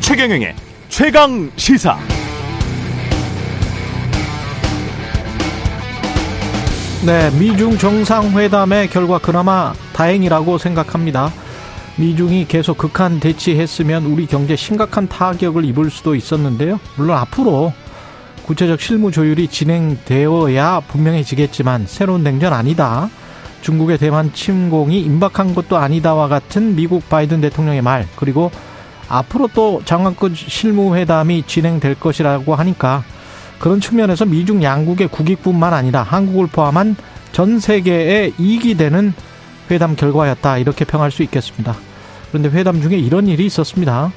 최경영의 최강 시사. 네, 미중 정상회담의 결과 그나마 다행이라고 생각합니다. 미중이 계속 극한 대치했으면 우리 경제 심각한 타격을 입을 수도 있었는데요. 물론 앞으로 구체적 실무 조율이 진행되어야 분명해지겠지만 새로운 냉전 아니다. 중국의 대만 침공이 임박한 것도 아니다와 같은 미국 바이든 대통령의 말 그리고 앞으로 또 장관급 실무회담이 진행될 것이라고 하니까 그런 측면에서 미중 양국의 국익뿐만 아니라 한국을 포함한 전 세계에 이익이 되는 회담 결과였다 이렇게 평할 수 있겠습니다. 그런데 회담 중에 이런 일이 있었습니다.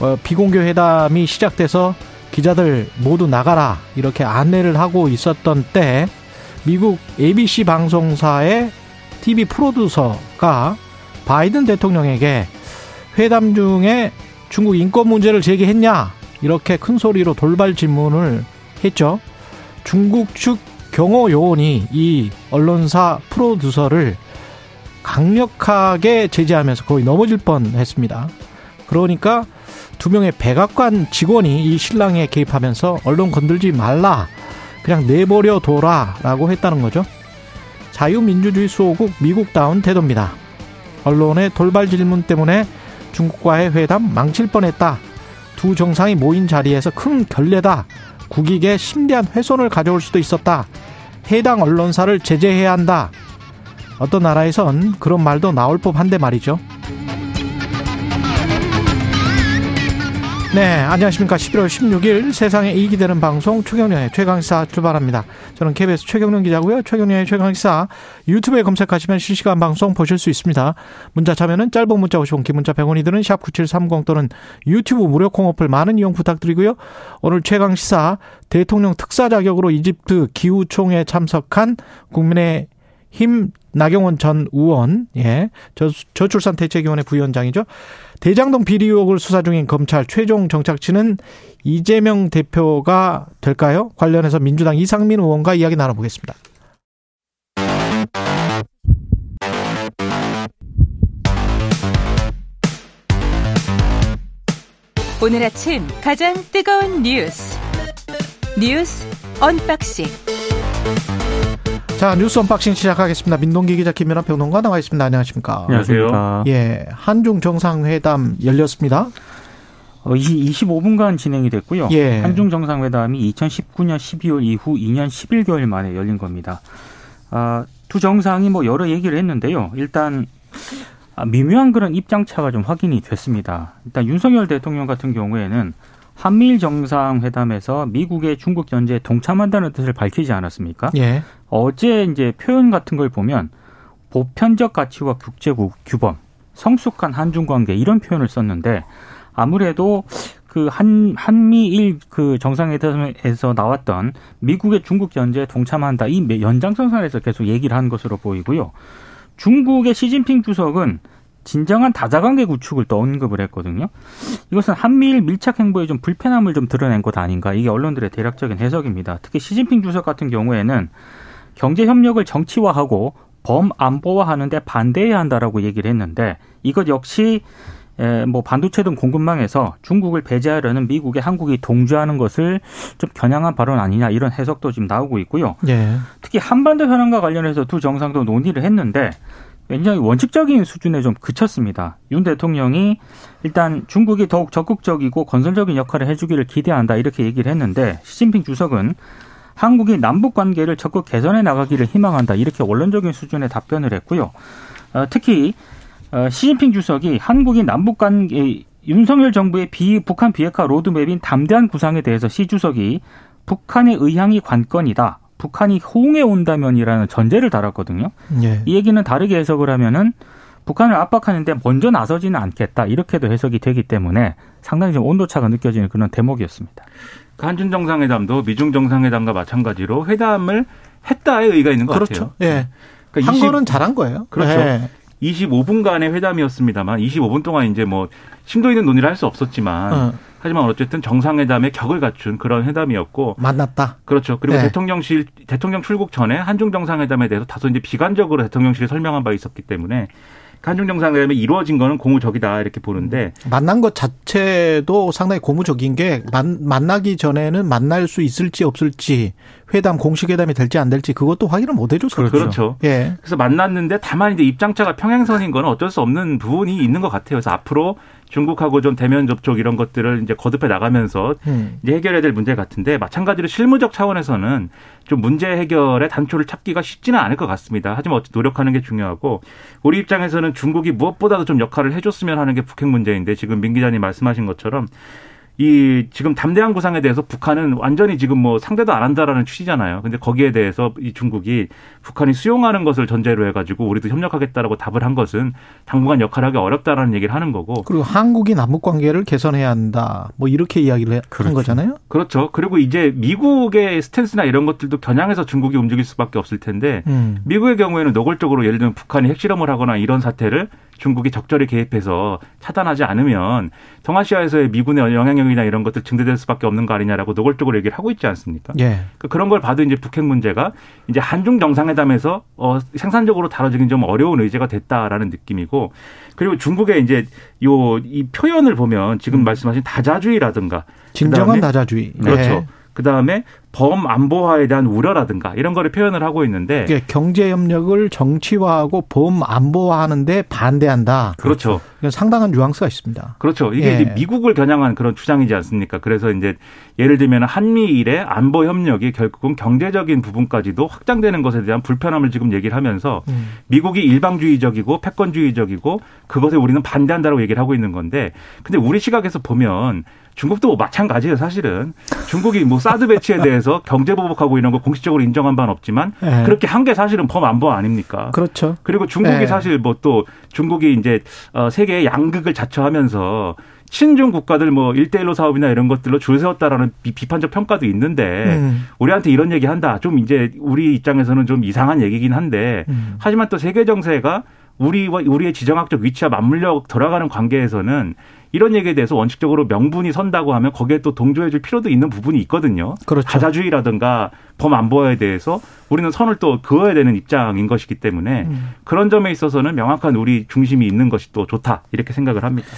어, 비공개 회담이 시작돼서 기자들 모두 나가라 이렇게 안내를 하고 있었던 때 미국 ABC 방송사의 TV 프로듀서가 바이든 대통령에게 회담 중에 중국 인권 문제를 제기했냐 이렇게 큰 소리로 돌발 질문을 했죠. 중국 측 경호 요원이 이 언론사 프로듀서를 강력하게 제재하면서 거의 넘어질 뻔 했습니다. 그러니까 두 명의 백악관 직원이 이 신랑에 개입하면서 언론 건들지 말라 그냥 내버려 둬라 라고 했다는 거죠. 자유민주주의 수호국 미국다운 태도입니다. 언론의 돌발 질문 때문에 중국과의 회담 망칠 뻔했다. 두 정상이 모인 자리에서 큰 결례다. 국익에 심대한 훼손을 가져올 수도 있었다. 해당 언론사를 제재해야 한다. 어떤 나라에선 그런 말도 나올 법한데 말이죠. 네, 안녕하십니까. 11월 16일 세상에 이익이 되는 방송 최경련의 최강시사 출발합니다. 저는 KBS 최경련 기자고요. 최경련의 최강시사 유튜브에 검색하시면 실시간 방송 보실 수 있습니다. 문자 참여는 짧은 문자 50원, 긴 문자 100원이 드는 샵9730 또는 유튜브 무료 콩어플 많은 이용 부탁드리고요. 오늘 최강시사 대통령 특사 자격으로 이집트 기후총회에 참석한 국민의 힘 나경원 전 의원, 예, 저, 출산 대책위원회 부위원장이죠. 대장동 비리 의혹을 수사 중인 검찰 최종 정착지는 이재명 대표가 될까요? 관련해서 민주당 이상민 의원과 이야기 나눠보겠습니다. 오늘 아침 가장 뜨거운 뉴스 뉴스 unboxing 자 뉴스 unboxing 시작하겠습니다. 민동기 기자 김민아 평론가 나와 있습니다. 안녕하십니까? 안녕하세요. 예, 한중 정상회담 열렸습니다. 어, 25분간 진행이 됐고요. 예. 한중 정상회담이 2019년 12월 이후 2년 11개월 만에 열린 겁니다. 아, 두 정상이 뭐 여러 얘기를 했는데요. 일단 아, 미묘한 그런 입장 차가 좀 확인이 됐습니다. 일단 윤석열 대통령 같은 경우에는 한미일 정상회담에서 미국의 중국 견제에 동참한다는 뜻을 밝히지 않았습니까? 예. 어제 이제 표현 같은 걸 보면 보편적 가치와 국제 규범, 성숙한 한중 관계 이런 표현을 썼는데 아무래도 그 한 한미일 그 정상회담에서 나왔던 미국의 중국 견제에 동참한다 이 연장선상에서 계속 얘기를 한 것으로 보이고요. 중국의 시진핑 주석은 진정한 다자관계 구축을 또 언급을 했거든요. 이것은 한미일 밀착 행보에 좀 불편함을 좀 드러낸 것 아닌가 이게 언론들의 대략적인 해석입니다. 특히 시진핑 주석 같은 경우에는 경제 협력을 정치화하고 범안보화하는데 반대해야 한다라고 얘기를 했는데 이것 역시 뭐 반도체 등 공급망에서 중국을 배제하려는 미국의 한국이 동조하는 것을 좀 겨냥한 발언 아니냐 이런 해석도 지금 나오고 있고요. 예. 특히 한반도 현안과 관련해서 두 정상도 논의를 했는데 굉장히 원칙적인 수준에 좀 그쳤습니다. 윤 대통령이 일단 중국이 더욱 적극적이고 건설적인 역할을 해주기를 기대한다 이렇게 얘기를 했는데 시진핑 주석은 한국이 남북 관계를 적극 개선해 나가기를 희망한다 이렇게 원론적인 수준의 답변을 했고요. 어, 특히 어, 시진핑 주석이 한국이 남북 관계 윤석열 정부의 비 북한 비핵화 로드맵인 담대한 구상에 대해서 시 주석이 북한의 의향이 관건이다. 북한이 호응해 온다면이라는 전제를 달았거든요. 예. 이 얘기는 다르게 해석을 하면은 북한을 압박하는데 먼저 나서지는 않겠다 이렇게도 해석이 되기 때문에 상당히 좀 온도차가 느껴지는 그런 대목이었습니다. 그 한중 정상회담도 미중 정상회담과 마찬가지로 회담을 했다의 의의가 있는 것 그렇죠. 같아요. 예. 그러니까 한 20, 거는 잘한 거예요. 그렇죠. 예. 25분간의 회담이었습니다만 25분 동안 이제 뭐 심도 있는 논의를 할 수 없었지만 어. 하지만 어쨌든 정상회담의 격을 갖춘 그런 회담이었고 만났다. 그렇죠. 그리고 네. 대통령실 대통령 출국 전에 한중 정상회담에 대해서 다소 이제 비관적으로 대통령실이 설명한 바 있었기 때문에 한중 정상회담이 이루어진 거는 고무적이다 이렇게 보는데 만난 것 자체도 상당히 고무적인 게 만, 만나기 전에는 만날 수 있을지 없을지 회담 공식 회담이 될지 안 될지 그것도 확인을 못 해줬어요. 그렇죠. 그렇죠. 예. 그래서 만났는데 다만 이제 입장차가 평행선인 건 어쩔 수 없는 부분이 있는 것 같아요. 그래서 앞으로 중국하고 좀 대면 접촉 이런 것들을 이제 거듭해 나가면서 음. 이제 해결해야 될 문제 같은데 마찬가지로 실무적 차원에서는 좀 문제 해결의 단초를 찾기가 쉽지는 않을 것 같습니다. 하지만 어찌 노력하는 게 중요하고 우리 입장에서는 중국이 무엇보다도 좀 역할을 해줬으면 하는 게 북핵 문제인데 지금 민 기자님 말씀하신 것처럼 이 지금 담대한 구상에 대해서 북한은 완전히 지금 뭐 상대도 안 한다라는 취지잖아요. 근데 거기에 대해서 이 중국이 북한이 수용하는 것을 전제로 해가지고 우리도 협력하겠다라고 답을 한 것은 당분간 역할을 하기 어렵다라는 얘기를 하는 거고. 그리고 한국이 남북 관계를 개선해야 한다. 뭐 이렇게 이야기를 그렇죠. 한 거잖아요. 그렇죠. 그리고 이제 미국의 스탠스나 이런 것들도 겨냥해서 중국이 움직일 수밖에 없을 텐데 음. 미국의 경우에는 노골적으로 예를 들면 북한이 핵실험을 하거나 이런 사태를 중국이 적절히 개입해서 차단하지 않으면 동아시아에서의 미군의 영향력이 나 이런 것들 증대될 수밖에 없는 거 아니냐라고 노골적으로 얘기를 하고 있지 않습니까? 예. 그러니까 그런 걸 봐도 이제 북핵 문제가 이제 한중 정상회담에서 어, 생산적으로 다뤄지긴 좀 어려운 의제가 됐다라는 느낌이고 그리고 중국의 이제 요 이 표현을 보면 지금 음. 말씀하신 다자주의라든가 진정한 다자주의. 그렇죠. 네. 그 다음에 범안보화에 대한 우려라든가 이런 거를 표현을 하고 있는데 경제 협력을 정치화하고 범안보화하는데 반대한다. 그렇죠. 상당한 뉘앙스가 있습니다. 그렇죠. 이게 예. 이제 미국을 겨냥한 그런 주장이지 않습니까? 그래서 이제 예를 들면 한미일의 안보 협력이 결국은 경제적인 부분까지도 확장되는 것에 대한 불편함을 지금 얘기를 하면서 음. 미국이 일방주의적이고 패권주의적이고 그것에 우리는 반대한다고 얘기를 하고 있는 건데 근데 우리 시각에서 보면 중국도 마찬가지예요, 사실은. 중국이 뭐 사드 배치에 대해서 경제 보복하고 이런 거 공식적으로 인정한 바는 없지만 네. 그렇게 한 게 사실은 범안보 아닙니까? 그렇죠. 그리고 중국이 네. 사실 뭐 또 중국이 이제 어 세계의 양극을 자처하면서 친중 국가들 뭐 일대일로 사업이나 이런 것들로 줄 세웠다라는 비 판적 평가도 있는데 음. 우리한테 이런 얘기 한다. 좀 이제 우리 입장에서는 좀 이상한 얘기긴 한데 음. 하지만 또 세계 정세가 우리와 우리의 지정학적 위치와 맞물려 돌아가는 관계에서는 이런 얘기에 대해서 원칙적으로 명분이 선다고 하면 거기에 또 동조해 줄 필요도 있는 부분이 있거든요. 그렇죠. 가자주의라든가 범안보에 대해서 우리는 선을 또 그어야 되는 입장인 것이기 때문에 음. 그런 점에 있어서는 명확한 우리 중심이 있는 것이 또 좋다 이렇게 생각을 합니다.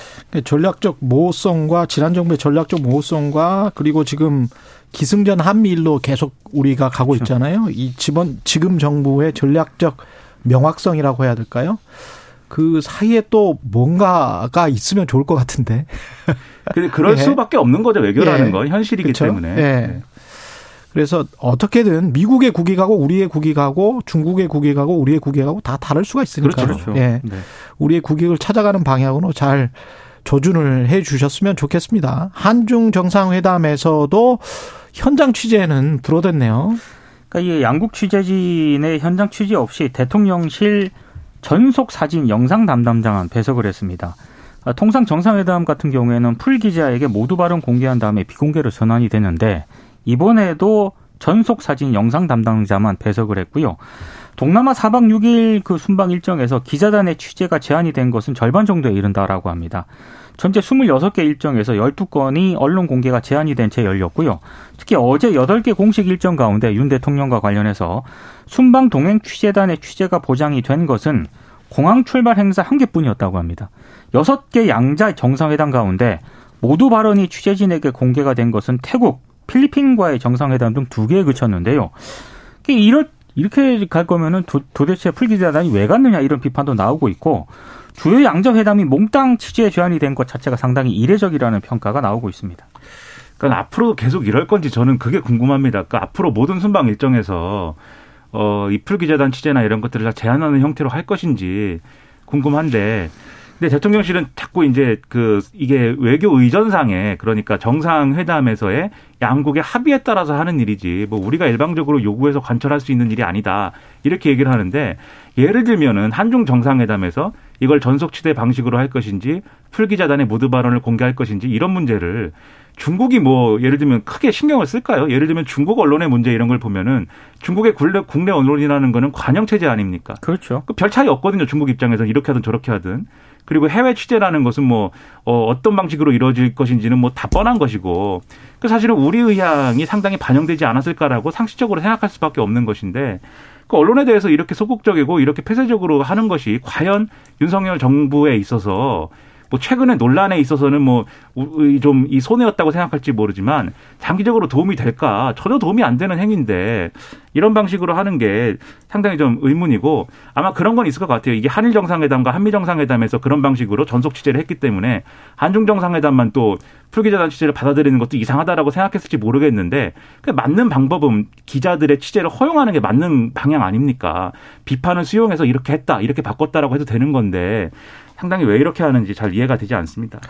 전략적 모호성과 지난 정부의 전략적 모호성과 그리고 지금 기승전 한미일로 계속 우리가 가고. 있잖아요. 이 지번 지금 정부의 전략적 명확성이라고 해야 될까요? 그 사이에 또 뭔가가 있으면 좋을 것 같은데. 근데 그럴 예. 수밖에 없는 거죠. 외교라는 예. 건 현실이기 그렇죠? 때문에. 예. 네. 그래서 어떻게든 미국의 국익하고 우리의 국익하고 중국의 국익하고 우리의 국익하고 다 다를 수가 있으니까. 그렇죠. 그렇죠. 예. 네. 우리의 국익을 찾아가는 방향으로 잘 조준을 해 주셨으면 좋겠습니다. 한중 정상회담에서도 현장 취재는 불어댔네요. 그러니까 이 양국 취재진의 현장 취재 없이 대통령실 전속 사진 영상 담당장은 배석을 했습니다. 아, 통상 정상회담 같은 경우에는 풀 기자에게 모두 발언 공개한 다음에 비공개로 전환이 되는데 이번에도 전속 사진 영상 담당자만 배석을 했고요. 동남아 4박 6일 그 순방 일정에서 기자단의 취재가 제한이 된 것은 절반 정도에 이른다라고 합니다. 전체 26개 일정에서 12건이 언론 공개가 제한이 된 채 열렸고요. 특히 어제 8개 공식 일정 가운데 윤 대통령과 관련해서 순방 동행 취재단의 취재가 보장이 된 것은 공항 출발 행사 한 개뿐이었다고 합니다. 6개 양자 정상회담 가운데 모두 발언이 취재진에게 공개가 된 것은 태국, 필리핀과의 정상회담 등 두 개에 그쳤는데요. 이렇게 갈 거면은 도, 대체 풀기자단이 왜 갔느냐 이런 비판도 나오고 있고 주요 양자 회담이 몽땅 취재 제한이 된 것 자체가 상당히 이례적이라는 평가가 나오고 있습니다. 그러니까 앞으로 계속 이럴 건지 저는 그게 궁금합니다. 그러니까 앞으로 모든 순방 일정에서 어, 이풀 기자단 취재나 이런 것들을 다 제한하는 형태로 할 것인지 궁금한데 근데 대통령실은 자꾸 이제 그 이게 외교 의전상에 그러니까 정상 회담에서의 양국의 합의에 따라서 하는 일이지 뭐 우리가 일방적으로 요구해서 관철할 수 있는 일이 아니다 이렇게 얘기를 하는데 예를 들면은 한중 정상회담에서 이걸 전속치대 방식으로 할 것인지 풀기자단의 모두 발언을 공개할 것인지 이런 문제를 중국이 뭐 예를 들면 크게 신경을 쓸까요? 예를 들면 중국 언론의 문제 이런 걸 보면은 중국의 국내, 국내 언론이라는 거는 관영 체제 아닙니까? 그렇죠. 그별 차이 없거든요. 중국 입장에서는 이렇게 하든 저렇게 하든. 그리고 해외 취재라는 것은 뭐 어, 어떤 방식으로 이루어질 것인지는 뭐 다 뻔한 것이고 그 사실은 우리 의향이 상당히 반영되지 않았을까라고 상식적으로 생각할 수밖에 없는 것인데 그 언론에 대해서 이렇게 소극적이고 이렇게 폐쇄적으로 하는 것이 과연 윤석열 정부에 있어서 뭐 최근에 논란에 있어서는 뭐 좀 이 손해였다고 생각할지 모르지만 장기적으로 도움이 될까 전혀 도움이 안 되는 행위인데 이런 방식으로 하는 게 상당히 좀 의문이고 아마 그런 건 있을 것 같아요. 이게 한일 정상회담과 한미 정상회담에서 그런 방식으로 전속 취재를 했기 때문에 한중 정상회담만 또 풀기자단 취재를 받아들이는 것도 이상하다라고 생각했을지 모르겠는데 그 맞는 방법은 기자들의 취재를 허용하는 게 맞는 방향 아닙니까? 비판을 수용해서 이렇게 했다, 이렇게 바꿨다라고 해도 되는 건데 상당히 왜 이렇게 하는지 잘 이해가 되지 않습니다.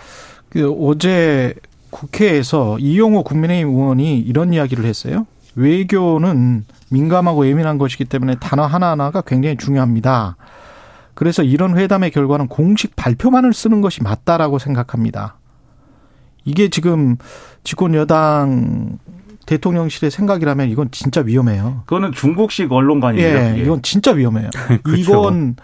그 어제 국회에서 이용호 국민의힘 의원이 이런 이야기를 했어요. 외교는 민감하고 예민한 것이기 때문에 단어 하나하나가 굉장히 중요합니다. 그래서 이런 회담의 결과는 공식 발표만을 쓰는 것이 맞다라고 생각합니다. 이게 지금 집권 여당 대통령실의 생각이라면 이건 진짜 위험해요. 그거는 중국식 언론관입니다. 예, 이건 진짜 위험해요. 그렇죠. 이건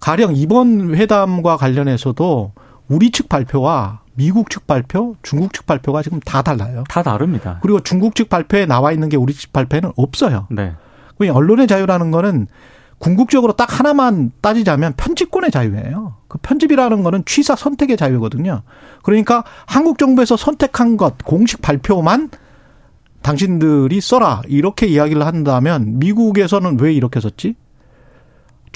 가령 이번 회담과 관련해서도 우리 측 발표와 미국 측 발표, 중국 측 발표가 지금 다 달라요. 다 다릅니다. 그리고 중국 측 발표에 나와 있는 게 우리 측 발표에는 없어요. 네. 언론의 자유라는 거는 궁극적으로 딱 하나만 따지자면 편집권의 자유예요. 그 편집이라는 거는 취사 선택의 자유거든요. 그러니까 한국 정부에서 선택한 것 공식 발표만 당신들이 써라 이렇게 이야기를 한다면 미국에서는 왜 이렇게 썼지?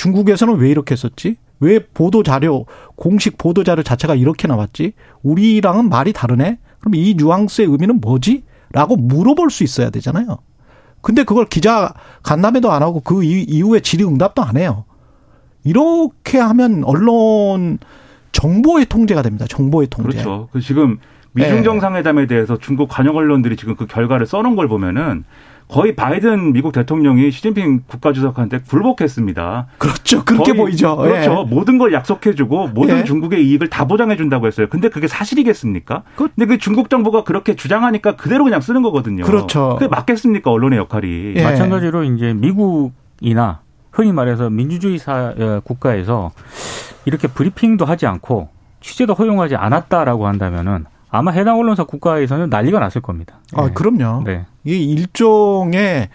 중국에서는 왜 이렇게 썼지? 왜 보도 자료 공식 보도 자료 자체가 이렇게 나왔지? 우리랑은 말이 다르네. 그럼 이 뉘앙스의 의미는 뭐지? 라고 물어볼 수 있어야 되잖아요. 근데 그걸 기자 간담회도 안 하고 그 이후에 질의응답도 안 해요. 이렇게 하면 언론 정보의 통제가 됩니다. 정보의 통제. 그렇죠. 그 지금 미중 네. 정상회담에 대해서 중국 관영 언론들이 지금 그 결과를 써놓은 걸 보면은 거의 바이든 미국 대통령이 시진핑 국가주석한테 굴복했습니다. 그렇죠. 그렇게 보이죠. 그렇죠. 예. 모든 걸 약속해주고 모든 예. 중국의 이익을 다 보장해준다고 했어요. 근데 그게 사실이겠습니까? 그, 근데 그 중국 정부가 그렇게 주장하니까 그대로 그냥 쓰는 거거든요. 그렇죠. 그게 맞겠습니까? 언론의 역할이. 예. 마찬가지로 이제 미국이나 흔히 말해서 민주주의 사 어, 국가에서 이렇게 브리핑도 하지 않고 취재도 허용하지 않았다라고 한다면은 아마 해당 언론사 국가에서는 난리가 났을 겁니다. 아, 네. 그럼요. 네. 이 일종의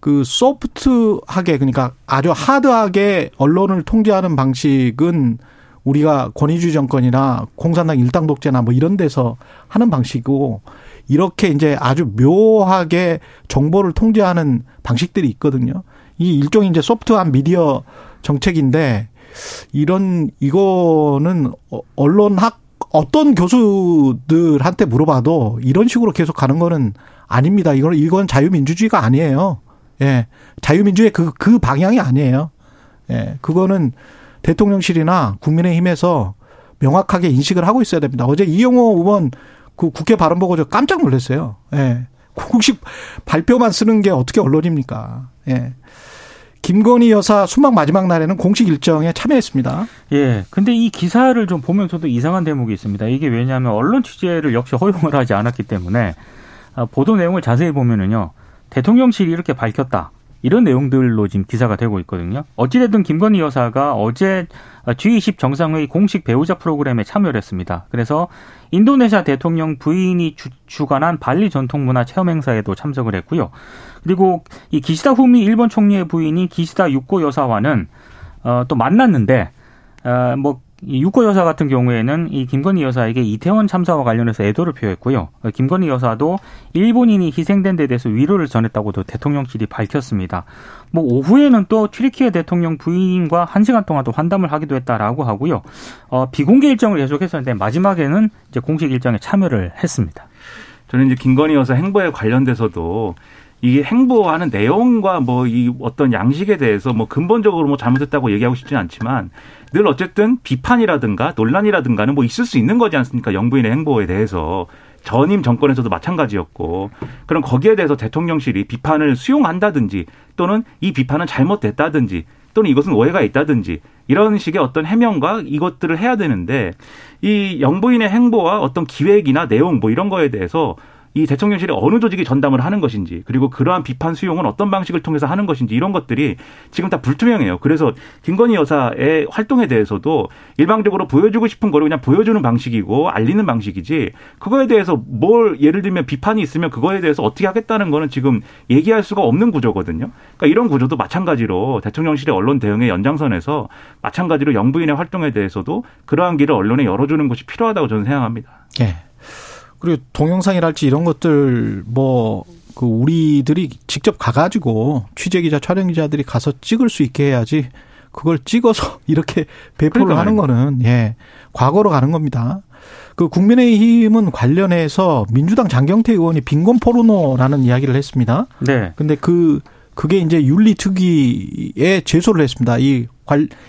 그 소프트하게 그러니까 아주 하드하게 언론을 통제하는 방식은 우리가 권위주의 정권이나 공산당 일당 독재나 뭐 이런 데서 하는 방식이고 이렇게 이제 아주 묘하게 정보를 통제하는 방식들이 있거든요. 이 일종의 이제 소프트한 미디어 정책인데 이런 이거는 어, 언론학 어떤 교수들한테 물어봐도 이런 식으로 계속 가는 거는 아닙니다. 이건 이건 자유민주주의가 아니에요. 예. 자유민주의 그, 그 방향이 아니에요. 예. 그거는 대통령실이나 국민의힘에서 명확하게 인식을 하고 있어야 됩니다. 어제 이영호 의원 그 국회 발언 보고 저 깜짝 놀랐어요. 예. 공식 발표만 쓰는 게 어떻게 언론입니까? 예. 김건희 여사 수막 마지막 날에는 공식 일정에 참여했습니다. 예. 근데 이 기사를 좀 보면서도 이상한 대목이 있습니다. 이게 왜냐하면 언론 취재를 역시 허용을 하지 않았기 때문에 아, 보도 내용을 자세히 보면은요. 대통령실이 이렇게 밝혔다. 이런 내용들로 지금 기사가 되고 있거든요. 어찌됐든 김건희 여사가 어제 G20 정상회의 공식 배우자 프로그램에 참여를 했습니다. 그래서 인도네시아 대통령 부인이 주, 주관한 발리 전통문화 체험 행사에도 참석을 했고요. 그리고 이 기시다 후미 일본 총리의 부인인 기시다 육고 여사와는 어, 또 만났는데 어, 뭐이 유코 여사 같은 경우에는 이 김건희 여사에게 이태원 참사와 관련해서 애도를 표했고요. 김건희 여사도 일본인이 희생된 데 대해서 위로를 전했다고도 대통령실이 밝혔습니다. 뭐 오후에는 또 튀르키예 대통령 부인과 한 시간 동안 또 환담을 하기도 했다라고 하고요. 어, 비공개 일정을 계속했었는데 마지막에는 이제 공식 일정에 참여를 했습니다. 저는 이제 김건희 여사 행보에 관련돼서도 이게 행보하는 내용과 뭐 이 어떤 양식에 대해서 뭐 근본적으로 뭐 잘못했다고 얘기하고 싶지는 않지만 늘 어쨌든 비판이라든가 논란이라든가는 뭐 있을 수 있는 거지 않습니까? 영부인의 행보에 대해서. 전임 정권에서도 마찬가지였고 그럼 거기에 대해서 대통령실이 비판을 수용한다든지 또는 이 비판은 잘못됐다든지 또는 이것은 오해가 있다든지 이런 식의 어떤 해명과 이것들을 해야 되는데 이 영부인의 행보와 어떤 기획이나 내용 뭐 이런 거에 대해서 이 대통령실이 어느 조직이 전담을 하는 것인지 그리고 그러한 비판 수용은 어떤 방식을 통해서 하는 것인지 이런 것들이 지금 다 불투명해요. 그래서 김건희 여사의 활동에 대해서도 일방적으로 보여주고 싶은 거를 그냥 보여주는 방식이고 알리는 방식이지 그거에 대해서 뭘 예를 들면 비판이 있으면 그거에 대해서 어떻게 하겠다는 거는 지금 얘기할 수가 없는 구조거든요. 그러니까 이런 구조도 마찬가지로 대통령실의 언론 대응의 연장선에서 마찬가지로 영부인의 활동에 대해서도 그러한 길을 언론에 열어주는 것이 필요하다고 저는 생각합니다. 예. 그리고 동영상이랄지 이런 것들 뭐 그 우리들이 직접 가가지고 취재 기자 촬영 기자들이 가서 찍을 수 있게 해야지 그걸 찍어서 이렇게 배포를 그러니까 하는 거는 예 과거로 가는 겁니다. 그 국민의힘은 관련해서 민주당 장경태 의원이 빈곤 포르노라는 이야기를 했습니다. 네. 근데 그 그게 이제 윤리 특위에 제소를 했습니다. 이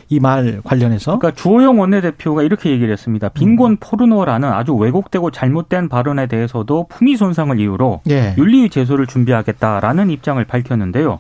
이 말 관련해서. 그러니까 주호영 원내대표가 이렇게 얘기를 했습니다. 빈곤 음. 포르노라는 아주 왜곡되고 잘못된 발언에 대해서도 품위 손상을 이유로 예. 윤리 제소를 준비하겠다라는 입장을 밝혔는데요.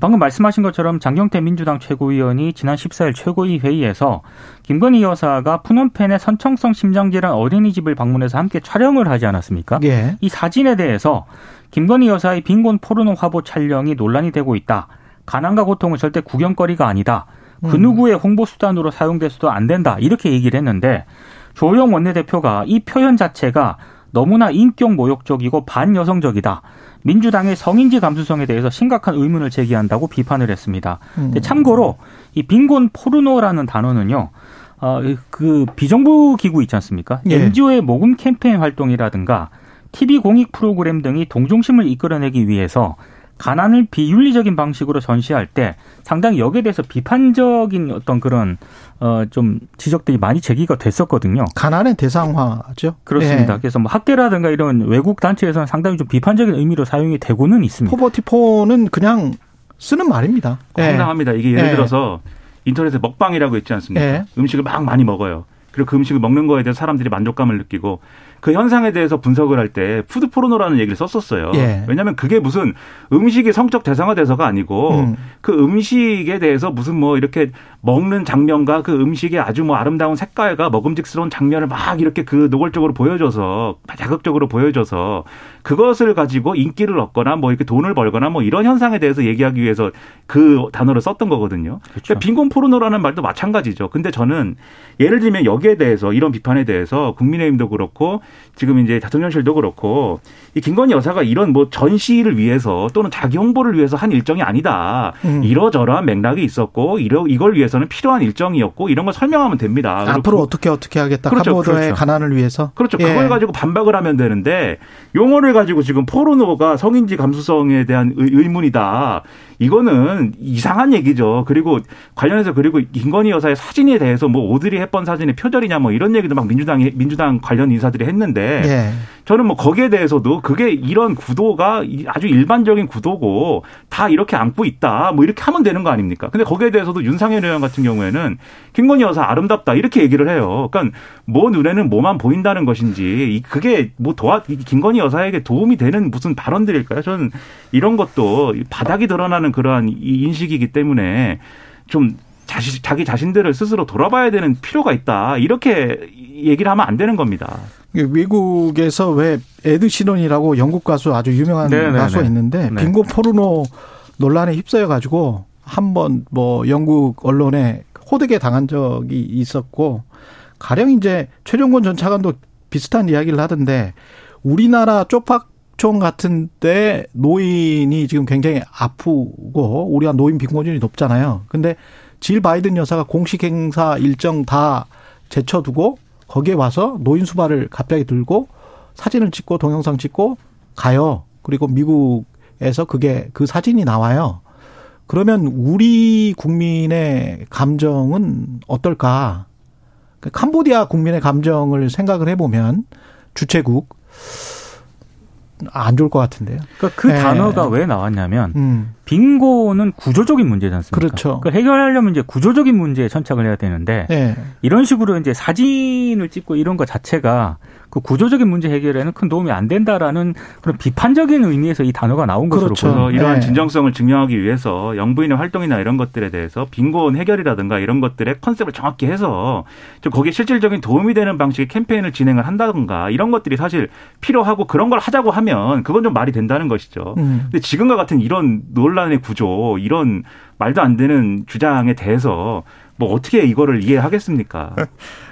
방금 말씀하신 것처럼 장경태 민주당 최고위원이 지난 14일 최고위 회의에서 김건희 여사가 푸놈펜의 선청성 심장질환 어린이집을 방문해서 함께 촬영을 하지 않았습니까? 예. 이 사진에 대해서 김건희 여사의 빈곤 포르노 화보 촬영이 논란이 되고 있다. 가난과 고통은 절대 구경거리가 아니다. 그 음. 누구의 홍보 수단으로 사용돼서도 안 된다. 이렇게 얘기를 했는데 조영 원내대표가 이 표현 자체가 너무나 인격 모욕적이고 반여성적이다. 민주당의 성인지 감수성에 대해서 심각한 의문을 제기한다고 비판을 했습니다. 음. 참고로 이 빈곤 포르노라는 단어는요. 어, 그 비정부 기구 있지 않습니까? 예. NGO의 모금 캠페인 활동이라든가 TV 공익 프로그램 등이 동정심을 이끌어내기 위해서 가난을 비윤리적인 방식으로 전시할 때 상당히 여기에 대해서 비판적인 어떤 그런 어좀 지적들이 많이 제기가 됐었거든요. 가난의 대상화죠. 그렇습니다. 네. 그래서 뭐 학계라든가 이런 외국 단체에서는 상당히 좀 비판적인 의미로 사용이 되고는 있습니다. poverty porn은 그냥 쓰는 말입니다. 황당합니다. 네. 이게 예를 네. 들어서 인터넷에 먹방이라고 있지 않습니까? 네. 음식을 막 많이 먹어요. 그리고 그 음식을 먹는 거에 대해서 사람들이 만족감을 느끼고 그 현상에 대해서 분석을 할 때 food 포르노라는 얘기를 썼었어요. 예. 왜냐하면 그게 무슨 음식이 성적 대상화돼서가 아니고 음. 그 음식에 대해서 무슨 뭐 이렇게 먹는 장면과 그 음식의 아주 뭐 아름다운 색깔과 먹음직스러운 장면을 막 이렇게 그 노골적으로 보여줘서 자극적으로 보여줘서 그것을 가지고 인기를 얻거나 뭐 이렇게 돈을 벌거나 뭐 이런 현상에 대해서 얘기하기 위해서 그 단어를 썼던 거거든요. 그렇죠. 그러니까 빈곤 포르노라는 말도 마찬가지죠. 근데 저는 예를 들면 여기에 대해서 이런 비판에 대해서 국민의힘도 그렇고 지금 이제 대통령실도 그렇고 이 김건희 여사가 이런 뭐 전시를 위해서 또는 자기 홍보를 위해서 한 일정이 아니다. 음. 이러저러한 맥락이 있었고 이러 이걸 위해서는 필요한 일정이었고 이런 걸 설명하면 됩니다. 앞으로 어떻게 어떻게 하겠다. 그렇죠. 카보드의 그렇죠. 가난을 위해서. 그렇죠. 예. 그걸 가지고 반박을 하면 되는데 용어를 가지고 지금 포르노가 성인지 감수성에 대한 의문이다. 이거는 이상한 얘기죠. 그리고 관련해서 그리고 김건희 여사의 사진에 대해서 뭐 오드리 햇번 사진의 표절이냐 뭐 이런 얘기도 막 민주당이 민주당 관련 인사들이 했는데 예. 저는 뭐 거기에 대해서도 그게 이런 구도가 아주 일반적인 구도고 다 이렇게 안고 있다 뭐 이렇게 하면 되는 거 아닙니까? 근데 거기에 대해서도 윤상현 의원 같은 경우에는 김건희 여사 아름답다 이렇게 얘기를 해요. 그러니까 뭐 눈에는 뭐만 보인다는 것인지 그게 뭐 도와 김건희 여사에게 도움이 되는 무슨 발언들일까요? 저는 이런 것도 바닥이 드러나는 그러한 인식이기 때문에 좀 자시, 자기 자신들을 스스로 돌아봐야 되는 필요가 있다. 이렇게 얘기를 하면 안 되는 겁니다. 외국에서 왜 에드 시런이라고 영국 가수 아주 유명한 네네네. 가수가 있는데 네. 빙고 포르노 논란에 휩싸여 가지고 한 번 뭐 영국 언론에 호되게 당한 적이 있었고 가령 이제 최종권 전 차관도 비슷한 이야기를 하던데 우리나라 쪽박 총 같은데 노인이 지금 굉장히 아프고 우리가 노인 빈곤율이 높잖아요. 근데 질 바이든 여사가 공식 행사 일정 다 제쳐두고 거기에 와서 노인 수발을 갑자기 들고 사진을 찍고 동영상 찍고 가요. 그리고 미국에서 그게 그 사진이 나와요. 그러면 우리 국민의 감정은 어떨까? 그 캄보디아 국민의 감정을 생각을 해보면 주최국 안 좋을 것 같은데요. 그러니까 그 네. 단어가 왜 나왔냐면 음. 빈곤은 구조적인 문제지 않습니까? 그렇죠. 그러니까 해결하려면 이제 구조적인 문제에 천착을 해야 되는데 네. 이런 식으로 이제 사진을 찍고 이런 것 자체가 그 구조적인 문제 해결에는 큰 도움이 안 된다라는 그런 비판적인 의미에서 이 단어가 나온 그렇죠. 것으로 보여요. 이러한 네. 진정성을 증명하기 위해서 영부인의 활동이나 이런 것들에 대해서 빈곤 해결이라든가 이런 것들의 컨셉을 정확히 해서 좀 거기에 실질적인 도움이 되는 방식의 캠페인을 진행을 한다든가 이런 것들이 사실 필요하고 그런 걸 하자고 하면 그건 좀 말이 된다는 것이죠. 음. 근데 지금과 같은 이런 논란의 구조, 이런 말도 안 되는 주장에 대해서 뭐 어떻게 이거를 이해하겠습니까?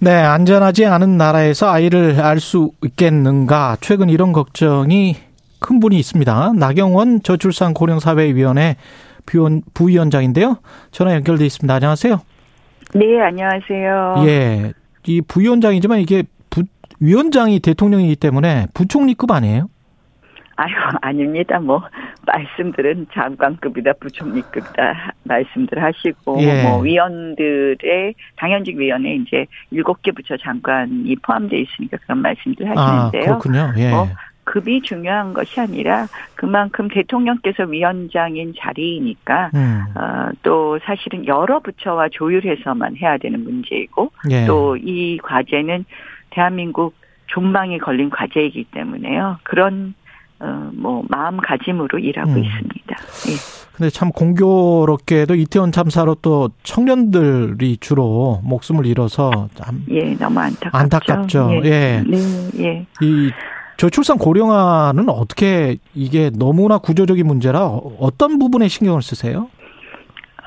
네, 안전하지 않은 나라에서 아이를 알 수 있겠는가? 최근 이런 걱정이 큰 분이 있습니다. 나경원 저출산 고령사회위원회 부위원장인데요. 전화 연결돼 있습니다. 안녕하세요. 네, 안녕하세요. 예, 이 부위원장이지만 이게 부, 위원장이 대통령이기 때문에 부총리급 아니에요? 아유, 아닙니다. 뭐, 말씀들은 장관급이다, 부총리급이다, 말씀들 하시고, 예. 뭐, 위원들의, 당연직 위원회 이제 일곱 개 부처 장관이 포함되어 있으니까 그런 말씀들 아, 하시는데요. 아, 그렇군요. 예. 뭐, 급이 중요한 것이 아니라 그만큼 대통령께서 위원장인 자리이니까 음. 어, 또 사실은 여러 부처와 조율해서만 해야 되는 문제이고 예. 또이 과제는 대한민국 존망이 걸린 과제이기 때문에요. 그런 어, 뭐 마음가짐으로 일하고 음. 있습니다. 예. 근데 참 공교롭게도 이태원 참사로 또 청년들이 주로 목숨을 잃어서 참 예, 너무 안타깝죠. 안타깝죠. 예. 예. 네, 예. 이 저출산 고령화는 어떻게 이게 너무나 구조적인 문제라 어떤 부분에 신경을 쓰세요?